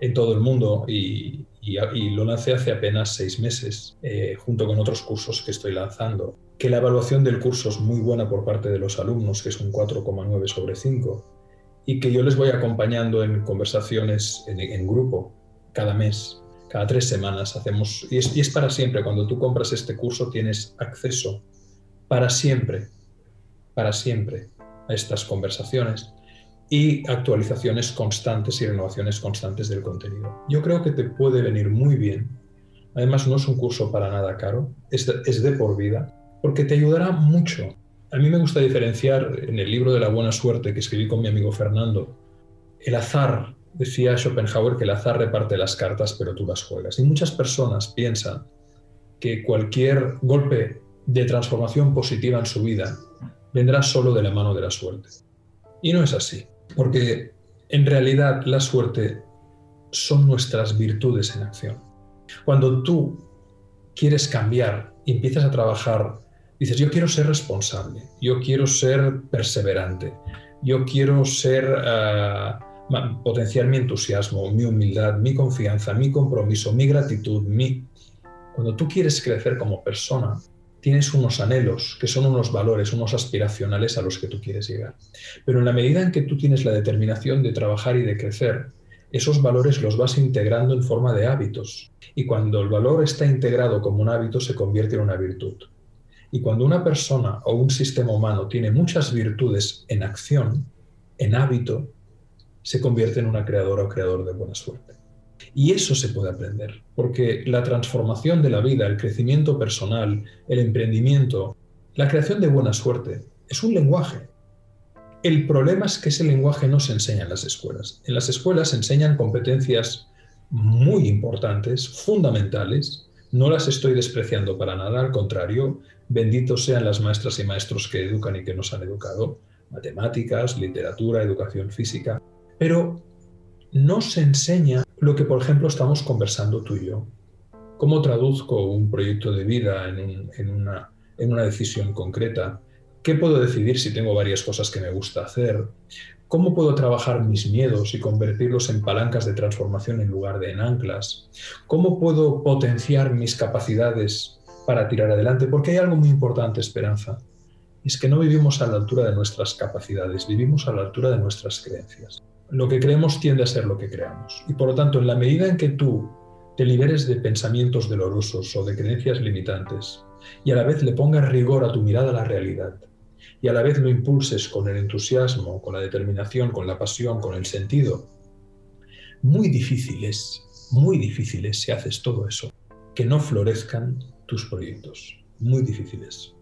en todo el mundo y, y, lo lancé hace apenas seis meses, eh, junto con otros cursos que estoy lanzando. Que la evaluación del curso es muy buena por parte de los alumnos, que es un 4,9 sobre 5, y que yo les voy acompañando en conversaciones en, grupo cada mes, cada tres semanas hacemos, y es, y es para siempre, cuando tú compras este curso tienes acceso para siempre, para siempre a estas conversaciones y actualizaciones constantes y renovaciones constantes del contenido. Yo creo que te puede venir muy bien. Además, no es un curso para nada caro, es es de por vida, porque te ayudará mucho. A mí me gusta diferenciar en el libro de la buena suerte que escribí con mi amigo Fernando, el azar, decía Schopenhauer que el azar reparte las cartas, pero tú las juegas. Y muchas personas piensan que cualquier golpe de transformación positiva en su vida vendrá solo de la mano de la suerte. Y no es así. Porque en realidad la suerte son nuestras virtudes en acción. Cuando tú quieres cambiar y empiezas a trabajar, dices, yo quiero ser responsable, yo quiero ser perseverante, yo quiero ser, uh, potenciar mi entusiasmo, mi humildad, mi confianza, mi compromiso, mi gratitud, mi... Cuando tú quieres crecer como persona, tienes unos anhelos, que son unos valores, unos aspiracionales a los que tú quieres llegar. Pero en la medida en que tú tienes la determinación de trabajar y de crecer, esos valores los vas integrando en forma de hábitos. Y cuando el valor está integrado como un hábito, se convierte en una virtud. Y cuando una persona o un sistema humano tiene muchas virtudes en acción, en hábito, se convierte en una creadora o creador de buena suerte. Y eso se puede aprender, porque la transformación de la vida, el crecimiento personal, el emprendimiento, la creación de buena suerte, es un lenguaje. El problema es que ese lenguaje no se enseña en las escuelas. En las escuelas se enseñan competencias muy importantes, fundamentales. No las estoy despreciando para nada, al contrario, benditos sean las maestras y maestros que educan y que nos han educado, matemáticas, literatura, educación física, pero no se enseña lo que, por ejemplo, estamos conversando tú y yo. ¿Cómo traduzco un proyecto de vida en, una, en una decisión concreta? ¿Qué puedo decidir si tengo varias cosas que me gusta hacer? ¿Cómo puedo trabajar mis miedos y convertirlos en palancas de transformación en lugar de en anclas? ¿Cómo puedo potenciar mis capacidades para tirar adelante? Porque hay algo muy importante, Esperanza. Es que no vivimos a la altura de nuestras capacidades, vivimos a la altura de nuestras creencias lo que creemos tiende a ser lo que creamos. Y por lo tanto, en la medida en que tú te liberes de pensamientos dolorosos o de creencias limitantes y a la vez le pongas rigor a tu mirada a la realidad y a la vez lo impulses con el entusiasmo, con la determinación, con la pasión, con el sentido, muy difícil es, muy difícil es si haces todo eso, que no florezcan tus proyectos. Muy difíciles.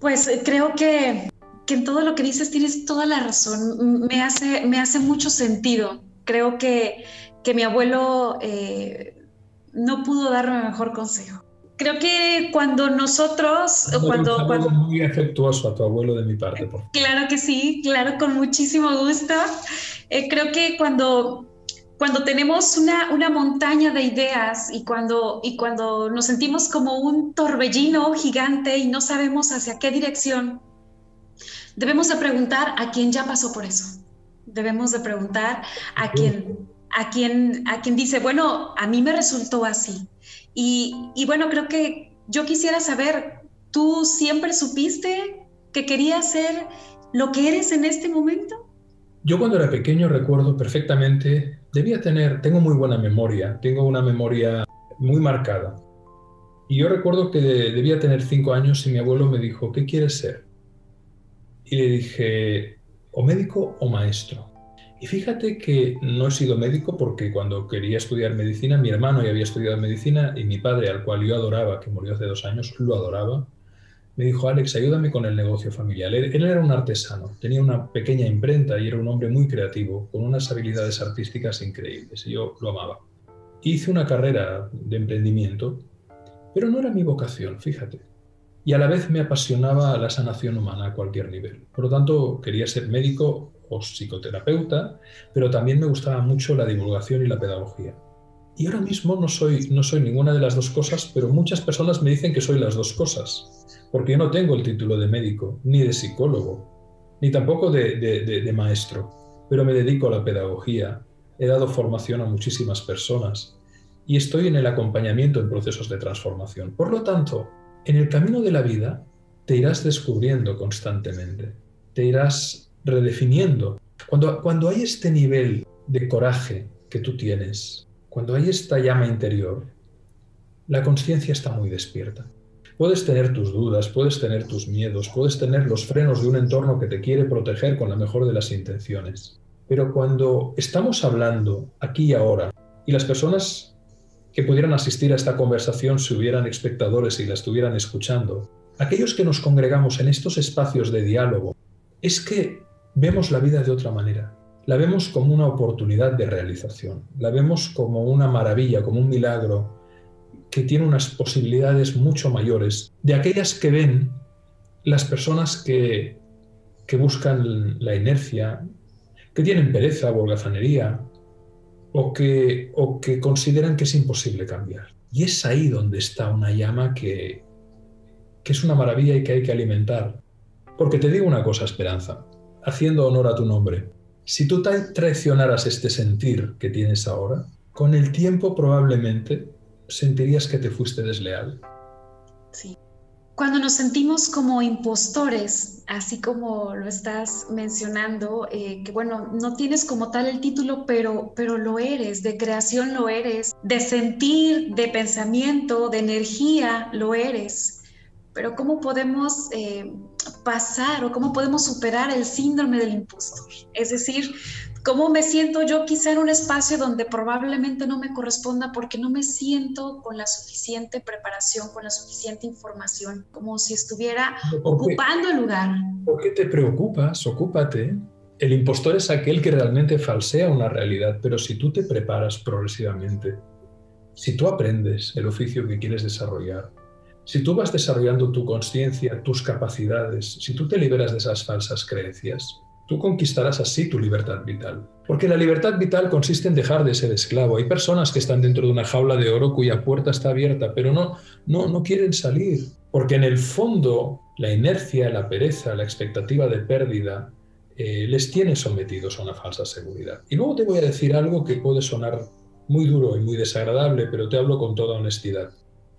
Pues eh, creo que que en todo lo que dices tienes toda la razón. Me hace, me hace mucho sentido. Creo que, que mi abuelo eh, no pudo darme mejor consejo. Creo que cuando nosotros, cuando, cuando muy afectuoso a tu abuelo de mi parte. Por claro que sí, claro, con muchísimo gusto. Eh, creo que cuando cuando tenemos una, una, montaña de ideas y cuando, y cuando nos sentimos como un torbellino gigante y no sabemos hacia qué dirección, Debemos de preguntar a quien ya pasó por eso. Debemos de preguntar a quien, a quien, a quien dice, bueno, a mí me resultó así. Y, y bueno, creo que yo quisiera saber, ¿tú siempre supiste que querías ser lo que eres en este momento? Yo cuando era pequeño recuerdo perfectamente, debía tener, tengo muy buena memoria, tengo una memoria muy marcada. Y yo recuerdo que debía tener cinco años y mi abuelo me dijo, ¿qué quieres ser? Y le dije, o médico o maestro. Y fíjate que no he sido médico porque cuando quería estudiar medicina, mi hermano ya había estudiado medicina y mi padre, al cual yo adoraba, que murió hace dos años, lo adoraba, me dijo, Alex, ayúdame con el negocio familiar. Él, era un artesano, tenía una pequeña imprenta y era un hombre muy creativo, con unas habilidades artísticas increíbles, y yo lo amaba. Hice una carrera de emprendimiento, pero no era mi vocación, fíjate y a la vez me apasionaba la sanación humana a cualquier nivel. Por lo tanto, quería ser médico o psicoterapeuta, pero también me gustaba mucho la divulgación y la pedagogía. Y ahora mismo no soy, no soy ninguna de las dos cosas, pero muchas personas me dicen que soy las dos cosas, porque yo no tengo el título de médico, ni de psicólogo, ni tampoco de, de maestro, pero me dedico a la pedagogía, he dado formación a muchísimas personas y estoy en el acompañamiento en procesos de transformación. Por lo tanto, en el camino de la vida te irás descubriendo constantemente, te irás redefiniendo. Cuando, cuando hay este nivel de coraje que tú tienes, cuando hay esta llama interior, la conciencia está muy despierta. Puedes tener tus dudas, puedes tener tus miedos, puedes tener los frenos de un entorno que te quiere proteger con la mejor de las intenciones. Pero cuando estamos hablando aquí y ahora, y las personas que pudieran asistir a esta conversación si hubieran espectadores y la estuvieran escuchando, aquellos que nos congregamos en estos espacios de diálogo, es que vemos la vida de otra manera. La vemos como una oportunidad de realización, la vemos como una maravilla, como un milagro que tiene unas posibilidades mucho mayores de aquellas que ven las personas que, que buscan la inercia, que tienen pereza holgazanería, o que, o que consideran que es imposible cambiar. Y es ahí donde está una llama que, que es una maravilla y que hay que alimentar. Porque te digo una cosa, Esperanza, haciendo honor a tu nombre, si tú traicionaras este sentir que tienes ahora, con el tiempo probablemente sentirías que te fuiste desleal. Sí. Cuando nos sentimos como impostores, así como lo estás mencionando, eh, que bueno, no tienes como tal el título, pero, pero lo eres, de creación lo eres, de sentir, de pensamiento, de energía lo eres. Pero ¿cómo podemos eh, pasar o cómo podemos superar el síndrome del impostor? Es decir, ¿cómo me siento yo quizá en un espacio donde probablemente no me corresponda porque no me siento con la suficiente preparación, con la suficiente información, como si estuviera ocupando el lugar? ¿Por qué te preocupas? Ocúpate. El impostor es aquel que realmente falsea una realidad, pero si tú te preparas progresivamente, si tú aprendes el oficio que quieres desarrollar, si tú vas desarrollando tu conciencia, tus capacidades, si tú te liberas de esas falsas creencias, tú conquistarás así tu libertad vital. Porque la libertad vital consiste en dejar de ser esclavo. Hay personas que están dentro de una jaula de oro cuya puerta está abierta, pero no, no, no quieren salir. Porque en el fondo la inercia, la pereza, la expectativa de pérdida eh, les tiene sometidos a una falsa seguridad. Y luego te voy a decir algo que puede sonar muy duro y muy desagradable, pero te hablo con toda honestidad.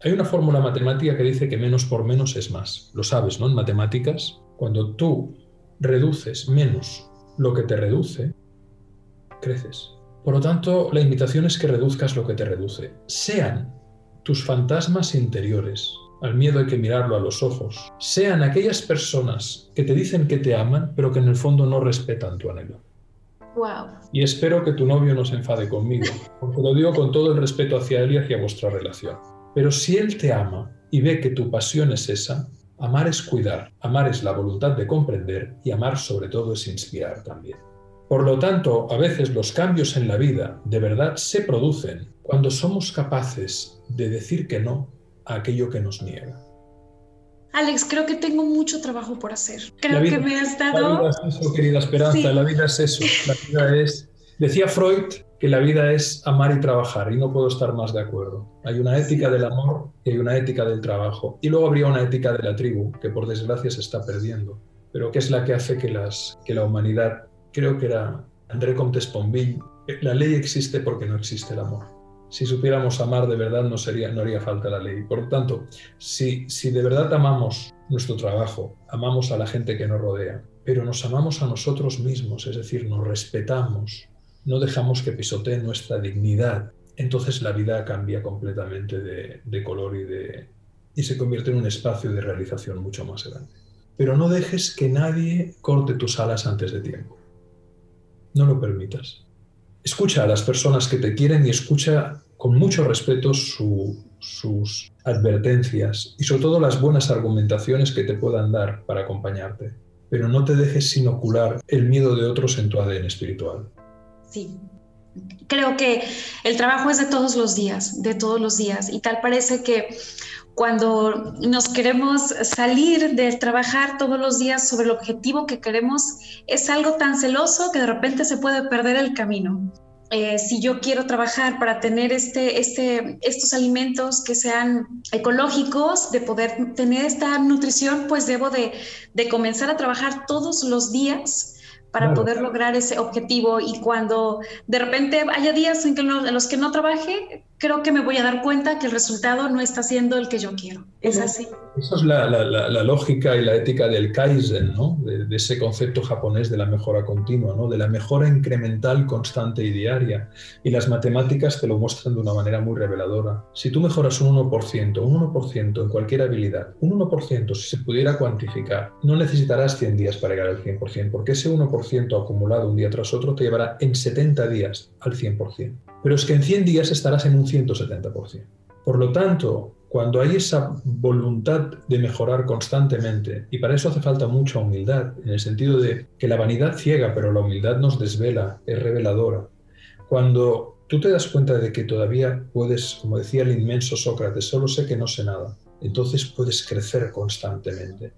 Hay una fórmula matemática que dice que menos por menos es más. Lo sabes, ¿no? En matemáticas, cuando tú reduces menos lo que te reduce, creces. Por lo tanto, la invitación es que reduzcas lo que te reduce. Sean tus fantasmas interiores, al miedo hay que mirarlo a los ojos, sean aquellas personas que te dicen que te aman, pero que en el fondo no respetan tu anhelo. Wow. Y espero que tu novio no se enfade conmigo, porque lo digo con todo el respeto hacia él y hacia vuestra relación. Pero si Él te ama y ve que tu pasión es esa, amar es cuidar, amar es la voluntad de comprender y amar sobre todo es inspirar también. Por lo tanto, a veces los cambios en la vida de verdad se producen cuando somos capaces de decir que no a aquello que nos niega. Alex, creo que tengo mucho trabajo por hacer. Creo que me has dado... La vida es eso, querida Esperanza, la vida es eso. La vida es... Decía Freud que la vida es amar y trabajar, y no puedo estar más de acuerdo. Hay una ética del amor y hay una ética del trabajo. Y luego habría una ética de la tribu, que por desgracia se está perdiendo, pero que es la que hace que, las, que la humanidad, creo que era André Comte Sponville, la ley existe porque no existe el amor. Si supiéramos amar de verdad no, sería, no haría falta la ley. Por lo tanto, si, si de verdad amamos nuestro trabajo, amamos a la gente que nos rodea, pero nos amamos a nosotros mismos, es decir, nos respetamos, no dejamos que pisotee nuestra dignidad, entonces la vida cambia completamente de, color y se convierte en un espacio de realización mucho más grande. Pero no dejes que nadie corte tus alas antes de tiempo. No lo permitas. Escucha a las personas que te quieren y escucha con mucho respeto sus advertencias y sobre todo las buenas argumentaciones que te puedan dar para acompañarte. Pero no te dejes inocular el miedo de otros en tu ADN espiritual. Sí. Creo que el trabajo es de todos los días, de todos los días, y tal parece que cuando nos queremos salir de trabajar todos los días sobre el objetivo que queremos, es algo tan celoso que de repente se puede perder el camino. Eh, si yo quiero trabajar para tener este, este, estos alimentos que sean ecológicos, de poder tener esta nutrición, pues debo de, de comenzar a trabajar todos los días para poder lograr ese objetivo. Y cuando de repente haya días en, que en los que no trabaje, creo que me voy a dar cuenta que el resultado no está siendo el que yo quiero. Es así. Esa es la, la, lógica y la ética del Kaizen, ¿no? De, ese concepto japonés de la mejora continua, ¿no? de la mejora incremental, constante y diaria. Y las matemáticas te lo muestran de una manera muy reveladora. Si tú mejoras un 1%, un 1% en cualquier habilidad, un 1% si se pudiera cuantificar, no necesitarás 100 días para llegar al 100%, porque ese 1% acumulado un día tras otro te llevará en 70 días al 100%. Pero es que en 100 días estarás en un 170%. Por lo tanto, cuando hay esa voluntad de mejorar constantemente, y para eso hace falta mucha humildad, en el sentido de que la vanidad ciega, pero la humildad nos desvela, es reveladora. Cuando tú te das cuenta de que todavía puedes, como decía el inmenso Sócrates, solo sé que no sé nada, entonces puedes crecer constantemente.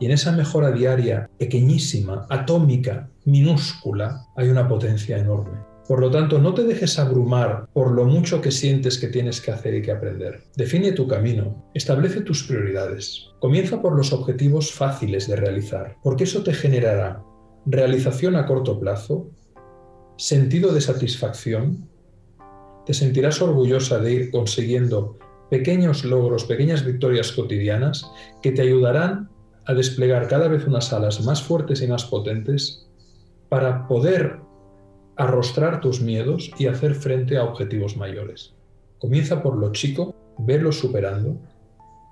Y en esa mejora diaria, pequeñísima, atómica, minúscula, hay una potencia enorme. Por lo tanto, no te dejes abrumar por lo mucho que sientes que tienes que hacer y que aprender. Define tu camino, establece tus prioridades. Comienza por los objetivos fáciles de realizar, porque eso te generará realización a corto plazo, sentido de satisfacción, te sentirás orgullosa de ir consiguiendo pequeños logros, pequeñas victorias cotidianas que te ayudarán a desplegar cada vez unas alas más fuertes y más potentes para poder arrostrar tus miedos y hacer frente a objetivos mayores. Comienza por lo chico, verlo superando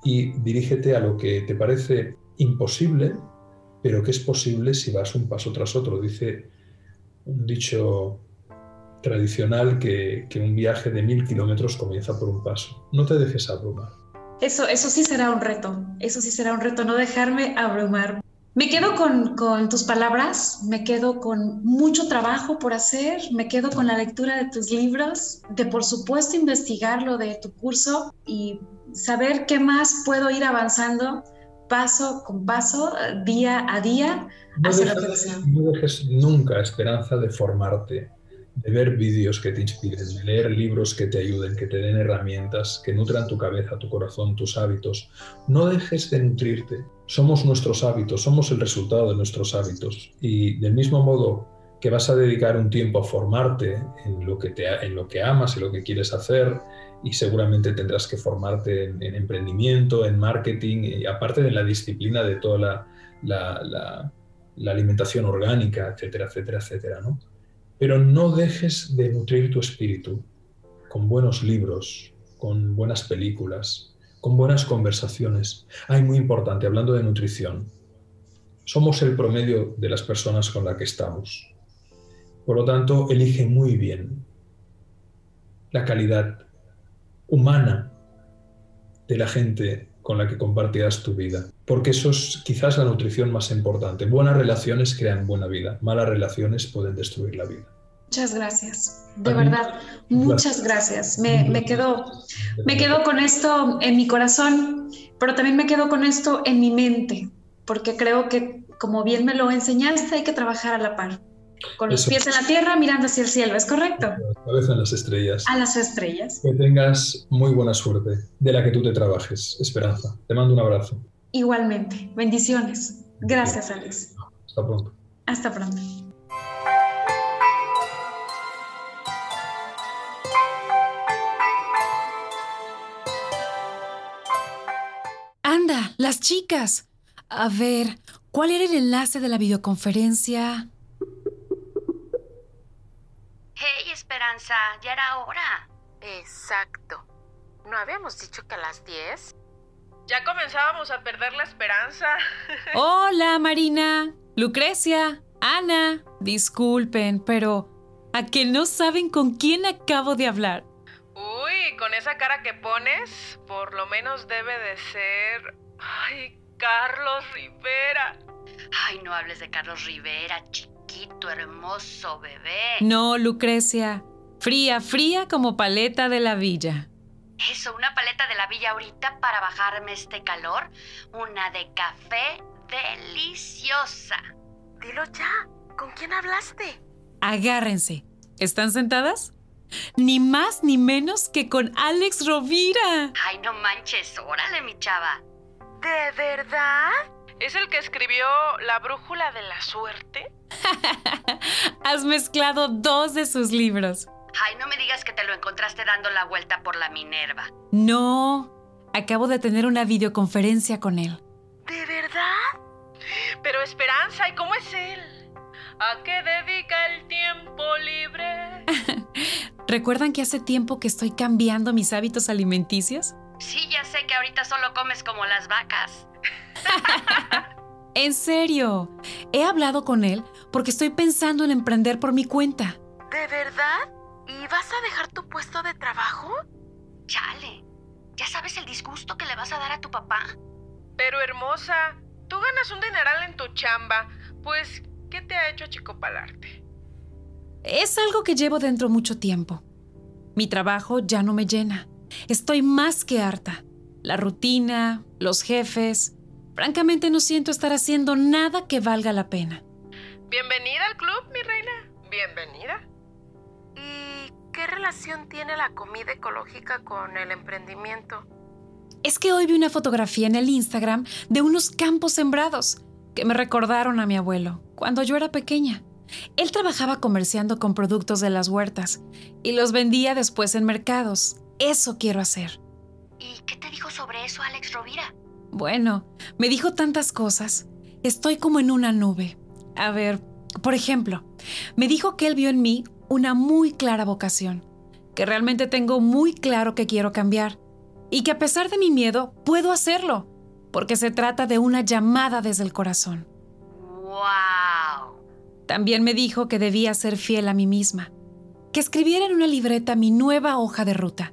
y dirígete a lo que te parece imposible, pero que es posible si vas un paso tras otro. Dice un dicho tradicional que, un viaje de mil kilómetros comienza por un paso. No te dejes abrumar. Eso, eso sí será un reto, eso sí será un reto, no dejarme abrumar. Me quedo con, tus palabras, me quedo con mucho trabajo por hacer, me quedo con la lectura de tus libros, de por supuesto investigar lo de tu curso y saber qué más puedo ir avanzando paso con paso, día a día. No dejes, no dejes nunca esperanza de formarte, de ver vídeos que te inspiren, de leer libros que te ayuden, que te den herramientas, que nutran tu cabeza, tu corazón, tus hábitos. No dejes de nutrirte. Somos nuestros hábitos, somos el resultado de nuestros hábitos. Y del mismo modo que vas a dedicar un tiempo a formarte en lo que, te, en lo que amas y lo que quieres hacer, y seguramente tendrás que formarte en, emprendimiento, en marketing, y aparte de la disciplina de toda la, la, la alimentación orgánica, etcétera, etcétera, etcétera, ¿no? Pero no dejes de nutrir tu espíritu con buenos libros, con buenas películas, con buenas conversaciones. Hay muy importante, hablando de nutrición, somos el promedio de las personas con las que estamos. Por lo tanto, elige muy bien la calidad humana de la gente con la que compartirás tu vida. Porque eso es quizás la nutrición más importante. Buenas relaciones crean buena vida, malas relaciones pueden destruir la vida. Muchas gracias, de verdad, muchas gracias. Me, me, quedo, me quedo con esto en mi corazón, pero también me quedo con esto en mi mente, porque creo que, como bien me lo enseñaste, hay que trabajar a la par. Con los pies en la tierra, mirando hacia el cielo, ¿es correcto? cabeza en las estrellas. A las estrellas. Que tengas muy buena suerte, de la que tú te trabajes, Esperanza. Te mando un abrazo. Igualmente. Bendiciones. Gracias, Alex. Hasta pronto. Hasta pronto. Anda, las chicas. A ver, ¿cuál era el enlace de la videoconferencia? Hey, Esperanza, ya era hora. Exacto. ¿No habíamos dicho que a las 10? Ya comenzábamos a perder la esperanza. Hola, Marina, Lucrecia, Ana. Disculpen, pero ¿a que no saben con quién acabo de hablar? Uy, con esa cara que pones, por lo menos debe de ser... Ay, Carlos Rivera. Ay, no hables de Carlos Rivera, chico hermoso bebé. No, Lucrecia. Fría, fría como paleta de la villa. Eso, una paleta de la villa ahorita para bajarme este calor. Una de café deliciosa. Dilo ya. ¿Con quién hablaste? Agárrense. ¿Están sentadas? Ni más ni menos que con Alex Rovira. Ay, no manches, órale, mi chava. ¿De verdad? ¿Es el que escribió La brújula de la suerte? Has mezclado dos de sus libros. Ay, no me digas que te lo encontraste dando la vuelta por la Minerva. No, acabo de tener una videoconferencia con él. ¿De verdad? Pero Esperanza, ¿y cómo es él? ¿A qué dedica el tiempo libre? ¿Recuerdan que hace tiempo que estoy cambiando mis hábitos alimenticios? Sí, ya sé que ahorita solo comes como las vacas. en serio, he hablado con él porque estoy pensando en emprender por mi cuenta. ¿De verdad? ¿Y vas a dejar tu puesto de trabajo? Chale, ¿ya sabes el disgusto que le vas a dar a tu papá? Pero hermosa, tú ganas un dineral en tu chamba. Pues, ¿qué te ha hecho achicopalarte? Es algo que llevo dentro mucho tiempo. Mi trabajo ya no me llena. Estoy más que harta. La rutina, los jefes. Francamente no siento estar haciendo nada que valga la pena. Bienvenida al club, mi reina. Bienvenida. ¿Y qué relación tiene la comida ecológica con el emprendimiento? Es que hoy vi una fotografía en el Instagram de unos campos sembrados que me recordaron a mi abuelo cuando yo era pequeña. Él trabajaba comerciando con productos de las huertas y los vendía después en mercados. Eso quiero hacer. ¿Y qué te dijo sobre eso Alex Rovira? Bueno, me dijo tantas cosas. Estoy como en una nube. A ver, por ejemplo, me dijo que él vio en mí una muy clara vocación, que realmente tengo muy claro que quiero cambiar y que a pesar de mi miedo puedo hacerlo, porque se trata de una llamada desde el corazón. ¡Wow! También me dijo que debía ser fiel a mí misma, que escribiera en una libreta mi nueva hoja de ruta,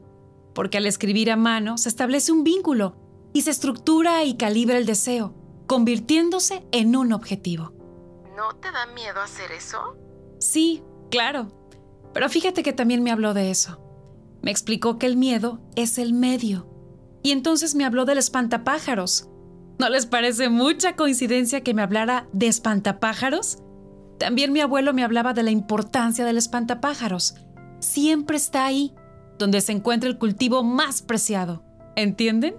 porque al escribir a mano se establece un vínculo y se estructura y calibra el deseo, convirtiéndose en un objetivo. ¿No te da miedo hacer eso? Sí, claro. Pero fíjate que también me habló de eso. Me explicó que el miedo es el medio. Y entonces me habló del espantapájaros. ¿No les parece mucha coincidencia que me hablara de espantapájaros? También mi abuelo me hablaba de la importancia del espantapájaros. Siempre está ahí, donde se encuentra el cultivo más preciado. ¿Entienden?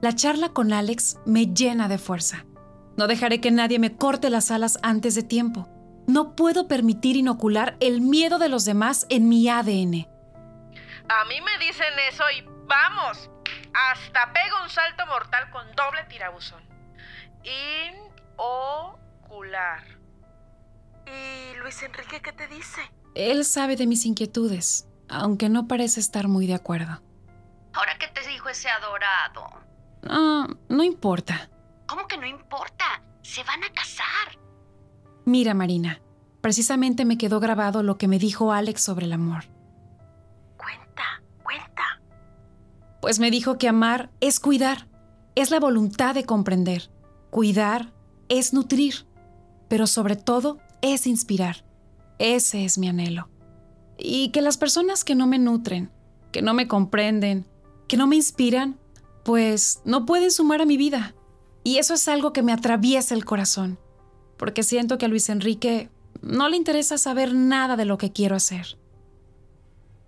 La charla con Alex me llena de fuerza. No dejaré que nadie me corte las alas antes de tiempo. No puedo permitir inocular el miedo de los demás en mi ADN. A mí me dicen eso y vamos, hasta pego un salto mortal con doble tirabuzón. Inocular. ¿Y Luis Enrique qué te dice? Él sabe de mis inquietudes, aunque no parece estar muy de acuerdo. ¿Ahora qué te dijo ese adorado? Ah, no importa. ¿Cómo que no importa? Se van a casar. Mira, Marina, precisamente me quedó grabado lo que me dijo Alex sobre el amor. Cuenta, cuenta. Pues me dijo que amar es cuidar, es la voluntad de comprender. Cuidar es nutrir, pero sobre todo es inspirar. Ese es mi anhelo. Y que las personas que no me nutren, que no me comprenden, que no me inspiran, pues no pueden sumar a mi vida. Y eso es algo que me atraviesa el corazón, porque siento que a Luis Enrique no le interesa saber nada de lo que quiero hacer.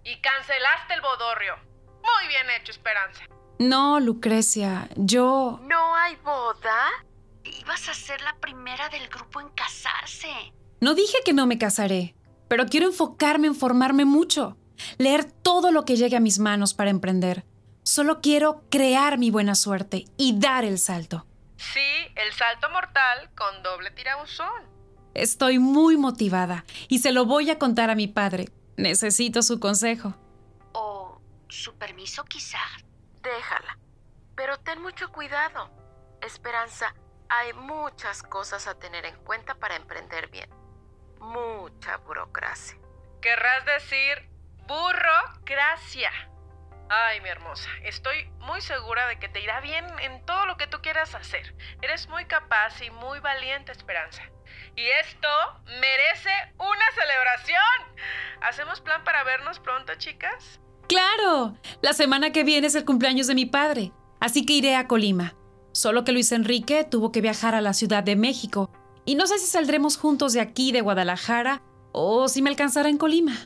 Y cancelaste el bodorrio. Muy bien hecho, Esperanza. No, Lucrecia, yo... ¿No hay boda? Ibas a ser la primera del grupo en casarse. No dije que no me casaré, pero quiero enfocarme en formarme mucho, leer todo lo que llegue a mis manos para emprender. Solo quiero crear mi buena suerte y dar el salto. Sí, el salto mortal con doble tirabuzón. Estoy muy motivada y se lo voy a contar a mi padre. Necesito su consejo. ¿O su permiso quizá? Déjala. Pero ten mucho cuidado. Esperanza, hay muchas cosas a tener en cuenta para emprender bien. Mucha burocracia. Querrás decir burocracia. Ay, mi hermosa, estoy muy segura de que te irá bien en todo lo que tú quieras hacer. Eres muy capaz y muy valiente, Esperanza. Y esto merece una celebración. ¿Hacemos plan para vernos pronto, chicas? ¡Claro! La semana que viene es el cumpleaños de mi padre, así que iré a Colima. Solo que Luis Enrique tuvo que viajar a la Ciudad de México y no sé si saldremos juntos de aquí, de Guadalajara, o si me alcanzará en Colima.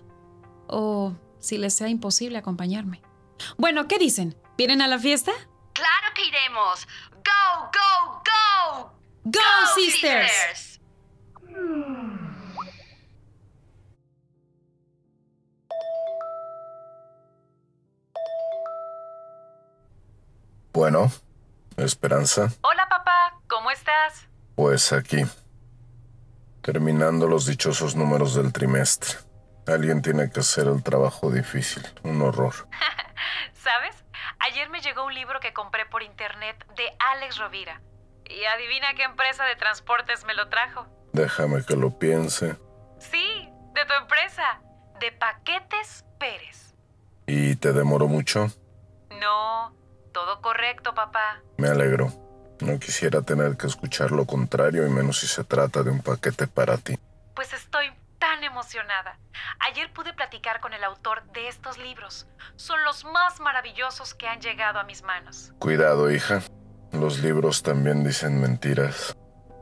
O si les sea imposible acompañarme. Bueno, ¿qué dicen? ¿Vienen a la fiesta? ¡Claro que iremos! ¡Go, go, go! ¡Go, sisters! sisters! Bueno, Esperanza, Hola papá, ¿cómo estás? pues aquí. Terminando los dichosos números del trimestre. Alguien tiene que hacer el trabajo difícil, un horror. ¿Sabes? Ayer me llegó un libro que compré por internet de Alex Rovira. Y adivina qué empresa de transportes me lo trajo. Déjame que lo piense. Sí, de tu empresa, de Paquetes Pérez. ¿Y te demoró mucho? No, todo correcto, papá. Me alegro. No quisiera tener que escuchar lo contrario y menos si se trata de un paquete para ti. Pues estoy tan emocionada. Ayer pude platicar con el autor de estos libros. Son los más maravillosos que han llegado a mis manos. Cuidado, hija. Los libros también dicen mentiras.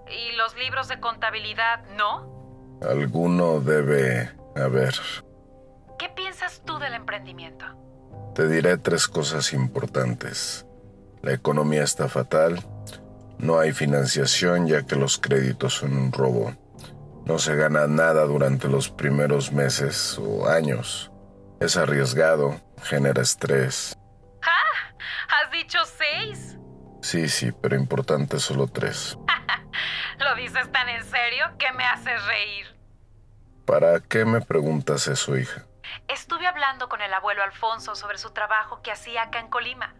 ¿Y los libros de contabilidad no? Alguno debe haber. ¿Qué piensas tú del emprendimiento? Te diré tres cosas importantes. La economía está fatal. No hay financiación ya que los créditos son un robo. No se gana nada durante los primeros meses o años. Es arriesgado, genera estrés. ¡Ah! ¿Has dicho seis? Sí, sí, pero importante solo tres. Lo dices tan en serio que me haces reír. ¿Para qué me preguntas eso, hija? Estuve hablando con el abuelo Alfonso sobre su trabajo que hacía acá en Colima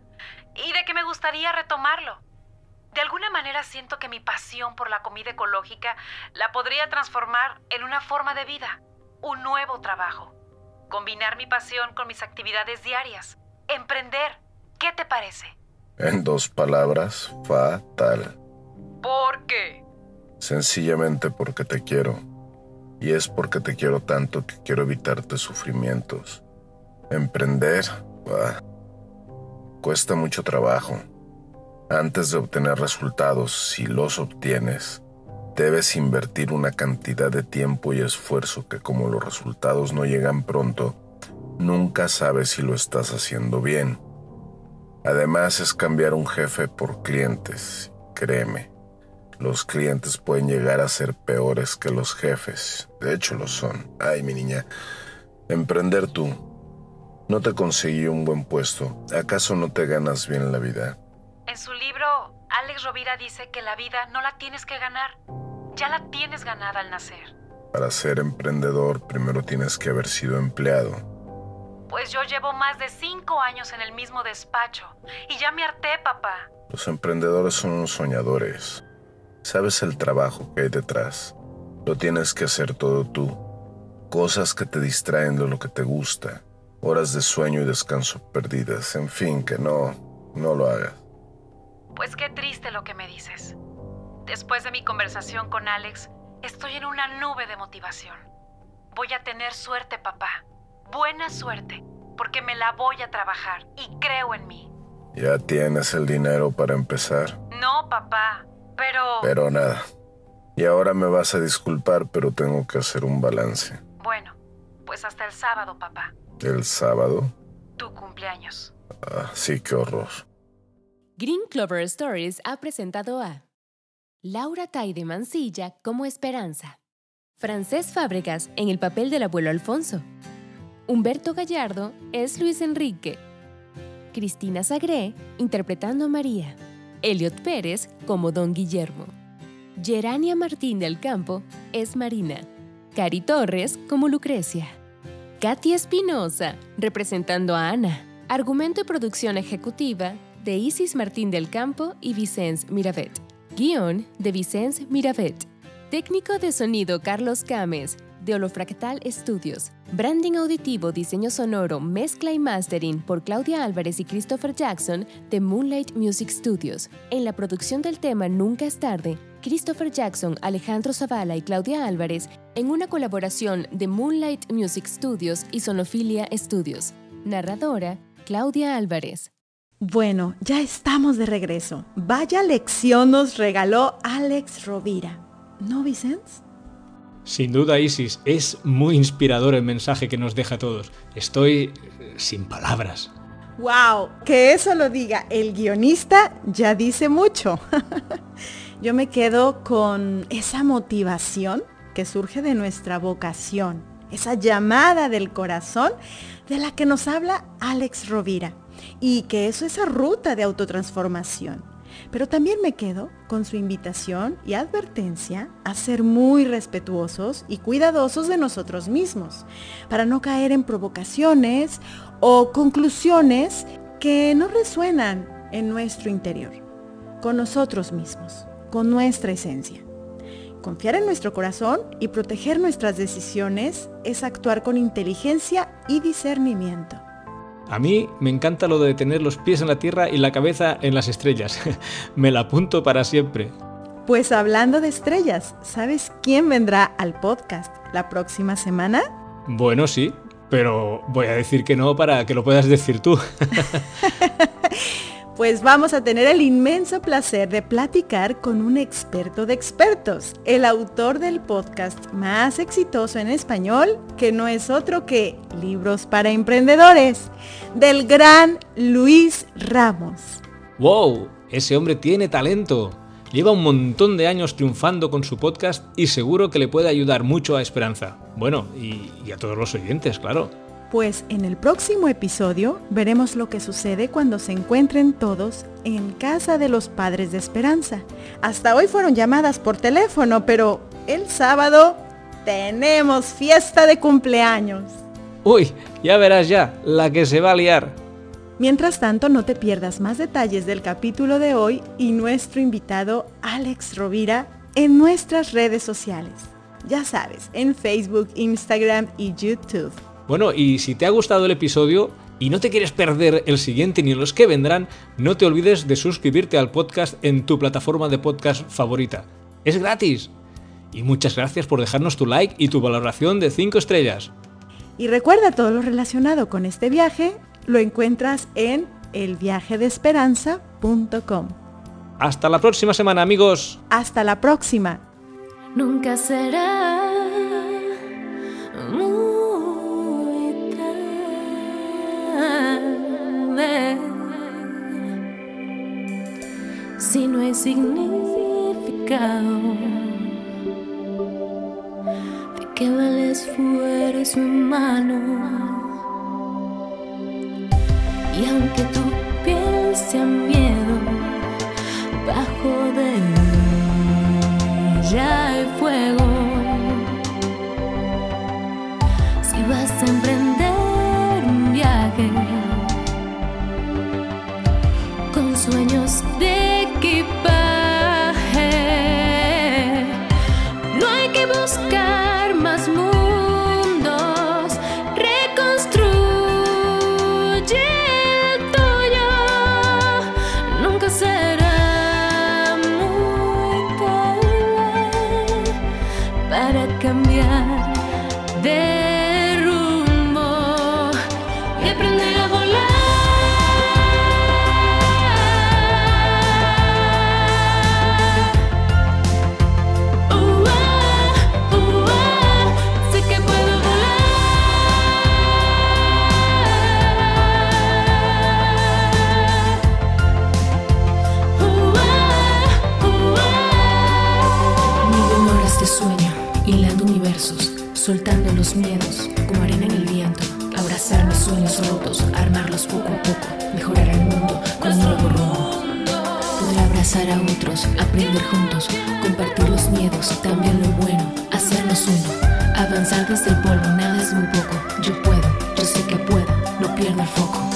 y de que me gustaría retomarlo. De alguna manera siento que mi pasión por la comida ecológica la podría transformar en una forma de vida, un nuevo trabajo. Combinar mi pasión con mis actividades diarias. Emprender. ¿Qué te parece? En dos palabras, fatal. ¿Por qué? Sencillamente porque te quiero. Y es porque te quiero tanto que quiero evitarte sufrimientos. Emprender, bah, cuesta mucho trabajo. Antes de obtener resultados, si los obtienes, debes invertir una cantidad de tiempo y esfuerzo que como los resultados no llegan pronto, nunca sabes si lo estás haciendo bien. Además es cambiar un jefe por clientes, créeme. Los clientes pueden llegar a ser peores que los jefes. De hecho lo son. Ay, mi niña. Emprender tú. No te conseguí un buen puesto. ¿Acaso no te ganas bien la vida? En su libro, Alex Rovira dice que la vida no la tienes que ganar. Ya la tienes ganada al nacer. Para ser emprendedor primero tienes que haber sido empleado. Pues yo llevo más de cinco años en el mismo despacho y ya me harté, papá. Los emprendedores son unos soñadores. Sabes el trabajo que hay detrás. Lo tienes que hacer todo tú. Cosas que te distraen de lo que te gusta. Horas de sueño y descanso perdidas. En fin, que no, no lo hagas. Pues qué triste lo que me dices. Después de mi conversación con Alex, estoy en una nube de motivación. Voy a tener suerte, papá. Buena suerte, porque me la voy a trabajar y creo en mí. ¿Ya tienes el dinero para empezar? No, papá, pero... Pero nada. Y ahora me vas a disculpar, pero tengo que hacer un balance. Bueno, pues hasta el sábado, papá. ¿El sábado? Tu cumpleaños. Ah, sí, qué horror. Green Clover Stories ha presentado a Laura Taide Mancilla como Esperanza, Francés Fábregas en el papel del abuelo Alfonso, Humberto Gallardo es Luis Enrique, Cristina Sagré interpretando a María, Elliot Pérez como Don Guillermo, Gerania Martín del Campo es Marina, Cari Torres como Lucrecia, Katy Espinosa representando a Ana, argumento y producción ejecutiva de Isis Martín del Campo y Vicens Miravet. Guión de Vicens Miravet. Técnico de sonido Carlos Cames. de Holofractal Studios. Branding auditivo, diseño sonoro, mezcla y mastering por Claudia Álvarez y Christopher Jackson de Moonlight Music Studios. En la producción del tema Nunca es tarde, Christopher Jackson, Alejandro Zavala y Claudia Álvarez en una colaboración de Moonlight Music Studios y Sonofilia Studios. Narradora, Claudia Álvarez. Bueno, ya estamos de regreso. Vaya lección nos regaló Alex Rovira. ¿No, Vicens? Sin duda, Isis, es muy inspirador el mensaje que nos deja a todos. Estoy eh, sin palabras. ¡Wow! Que eso lo diga el guionista ya dice mucho. Yo me quedo con esa motivación que surge de nuestra vocación, esa llamada del corazón de la que nos habla Alex Rovira y que eso es esa ruta de autotransformación. Pero también me quedo con su invitación y advertencia a ser muy respetuosos y cuidadosos de nosotros mismos, para no caer en provocaciones o conclusiones que no resuenan en nuestro interior, con nosotros mismos, con nuestra esencia. Confiar en nuestro corazón y proteger nuestras decisiones es actuar con inteligencia y discernimiento. A mí me encanta lo de tener los pies en la tierra y la cabeza en las estrellas. me la apunto para siempre. Pues hablando de estrellas, ¿sabes quién vendrá al podcast la próxima semana? Bueno, sí, pero voy a decir que no para que lo puedas decir tú. pues vamos a tener el inmenso placer de platicar con un experto de expertos, el autor del podcast más exitoso en español, que no es otro que Libros para Emprendedores, del gran Luis Ramos. ¡Wow! Ese hombre tiene talento. Lleva un montón de años triunfando con su podcast y seguro que le puede ayudar mucho a Esperanza. Bueno, y, a todos los oyentes, claro. Pues en el próximo episodio veremos lo que sucede cuando se encuentren todos en casa de los padres de Esperanza. Hasta hoy fueron llamadas por teléfono, pero el sábado tenemos fiesta de cumpleaños. Uy, ya verás ya, la que se va a liar. Mientras tanto, no te pierdas más detalles del capítulo de hoy y nuestro invitado Alex Rovira en nuestras redes sociales. Ya sabes, en Facebook, Instagram y YouTube. Bueno, y si te ha gustado el episodio y no te quieres perder el siguiente ni los que vendrán, no te olvides de suscribirte al podcast en tu plataforma de podcast favorita. Es gratis. Y muchas gracias por dejarnos tu like y tu valoración de 5 estrellas. Y recuerda todo lo relacionado con este viaje, lo encuentras en elviajedesperanza.com. Hasta la próxima semana, amigos. Hasta la próxima. Nunca será si no hay significado. ¿De qué vale esfuerzo humano? Y aunque tu piel sea miedo, bajo de ella hay fuego. Si vas a emprender este sueño, hilando universos, soltando los miedos como arena en el viento, abrazar los sueños rotos, armarlos poco a poco, mejorar el mundo con un nuevo rumbo. Poder abrazar a otros, aprender juntos, compartir los miedos, también lo bueno, hacernos uno, avanzar desde el polvo, nada es muy poco, yo puedo, yo sé que puedo, no pierdo el foco.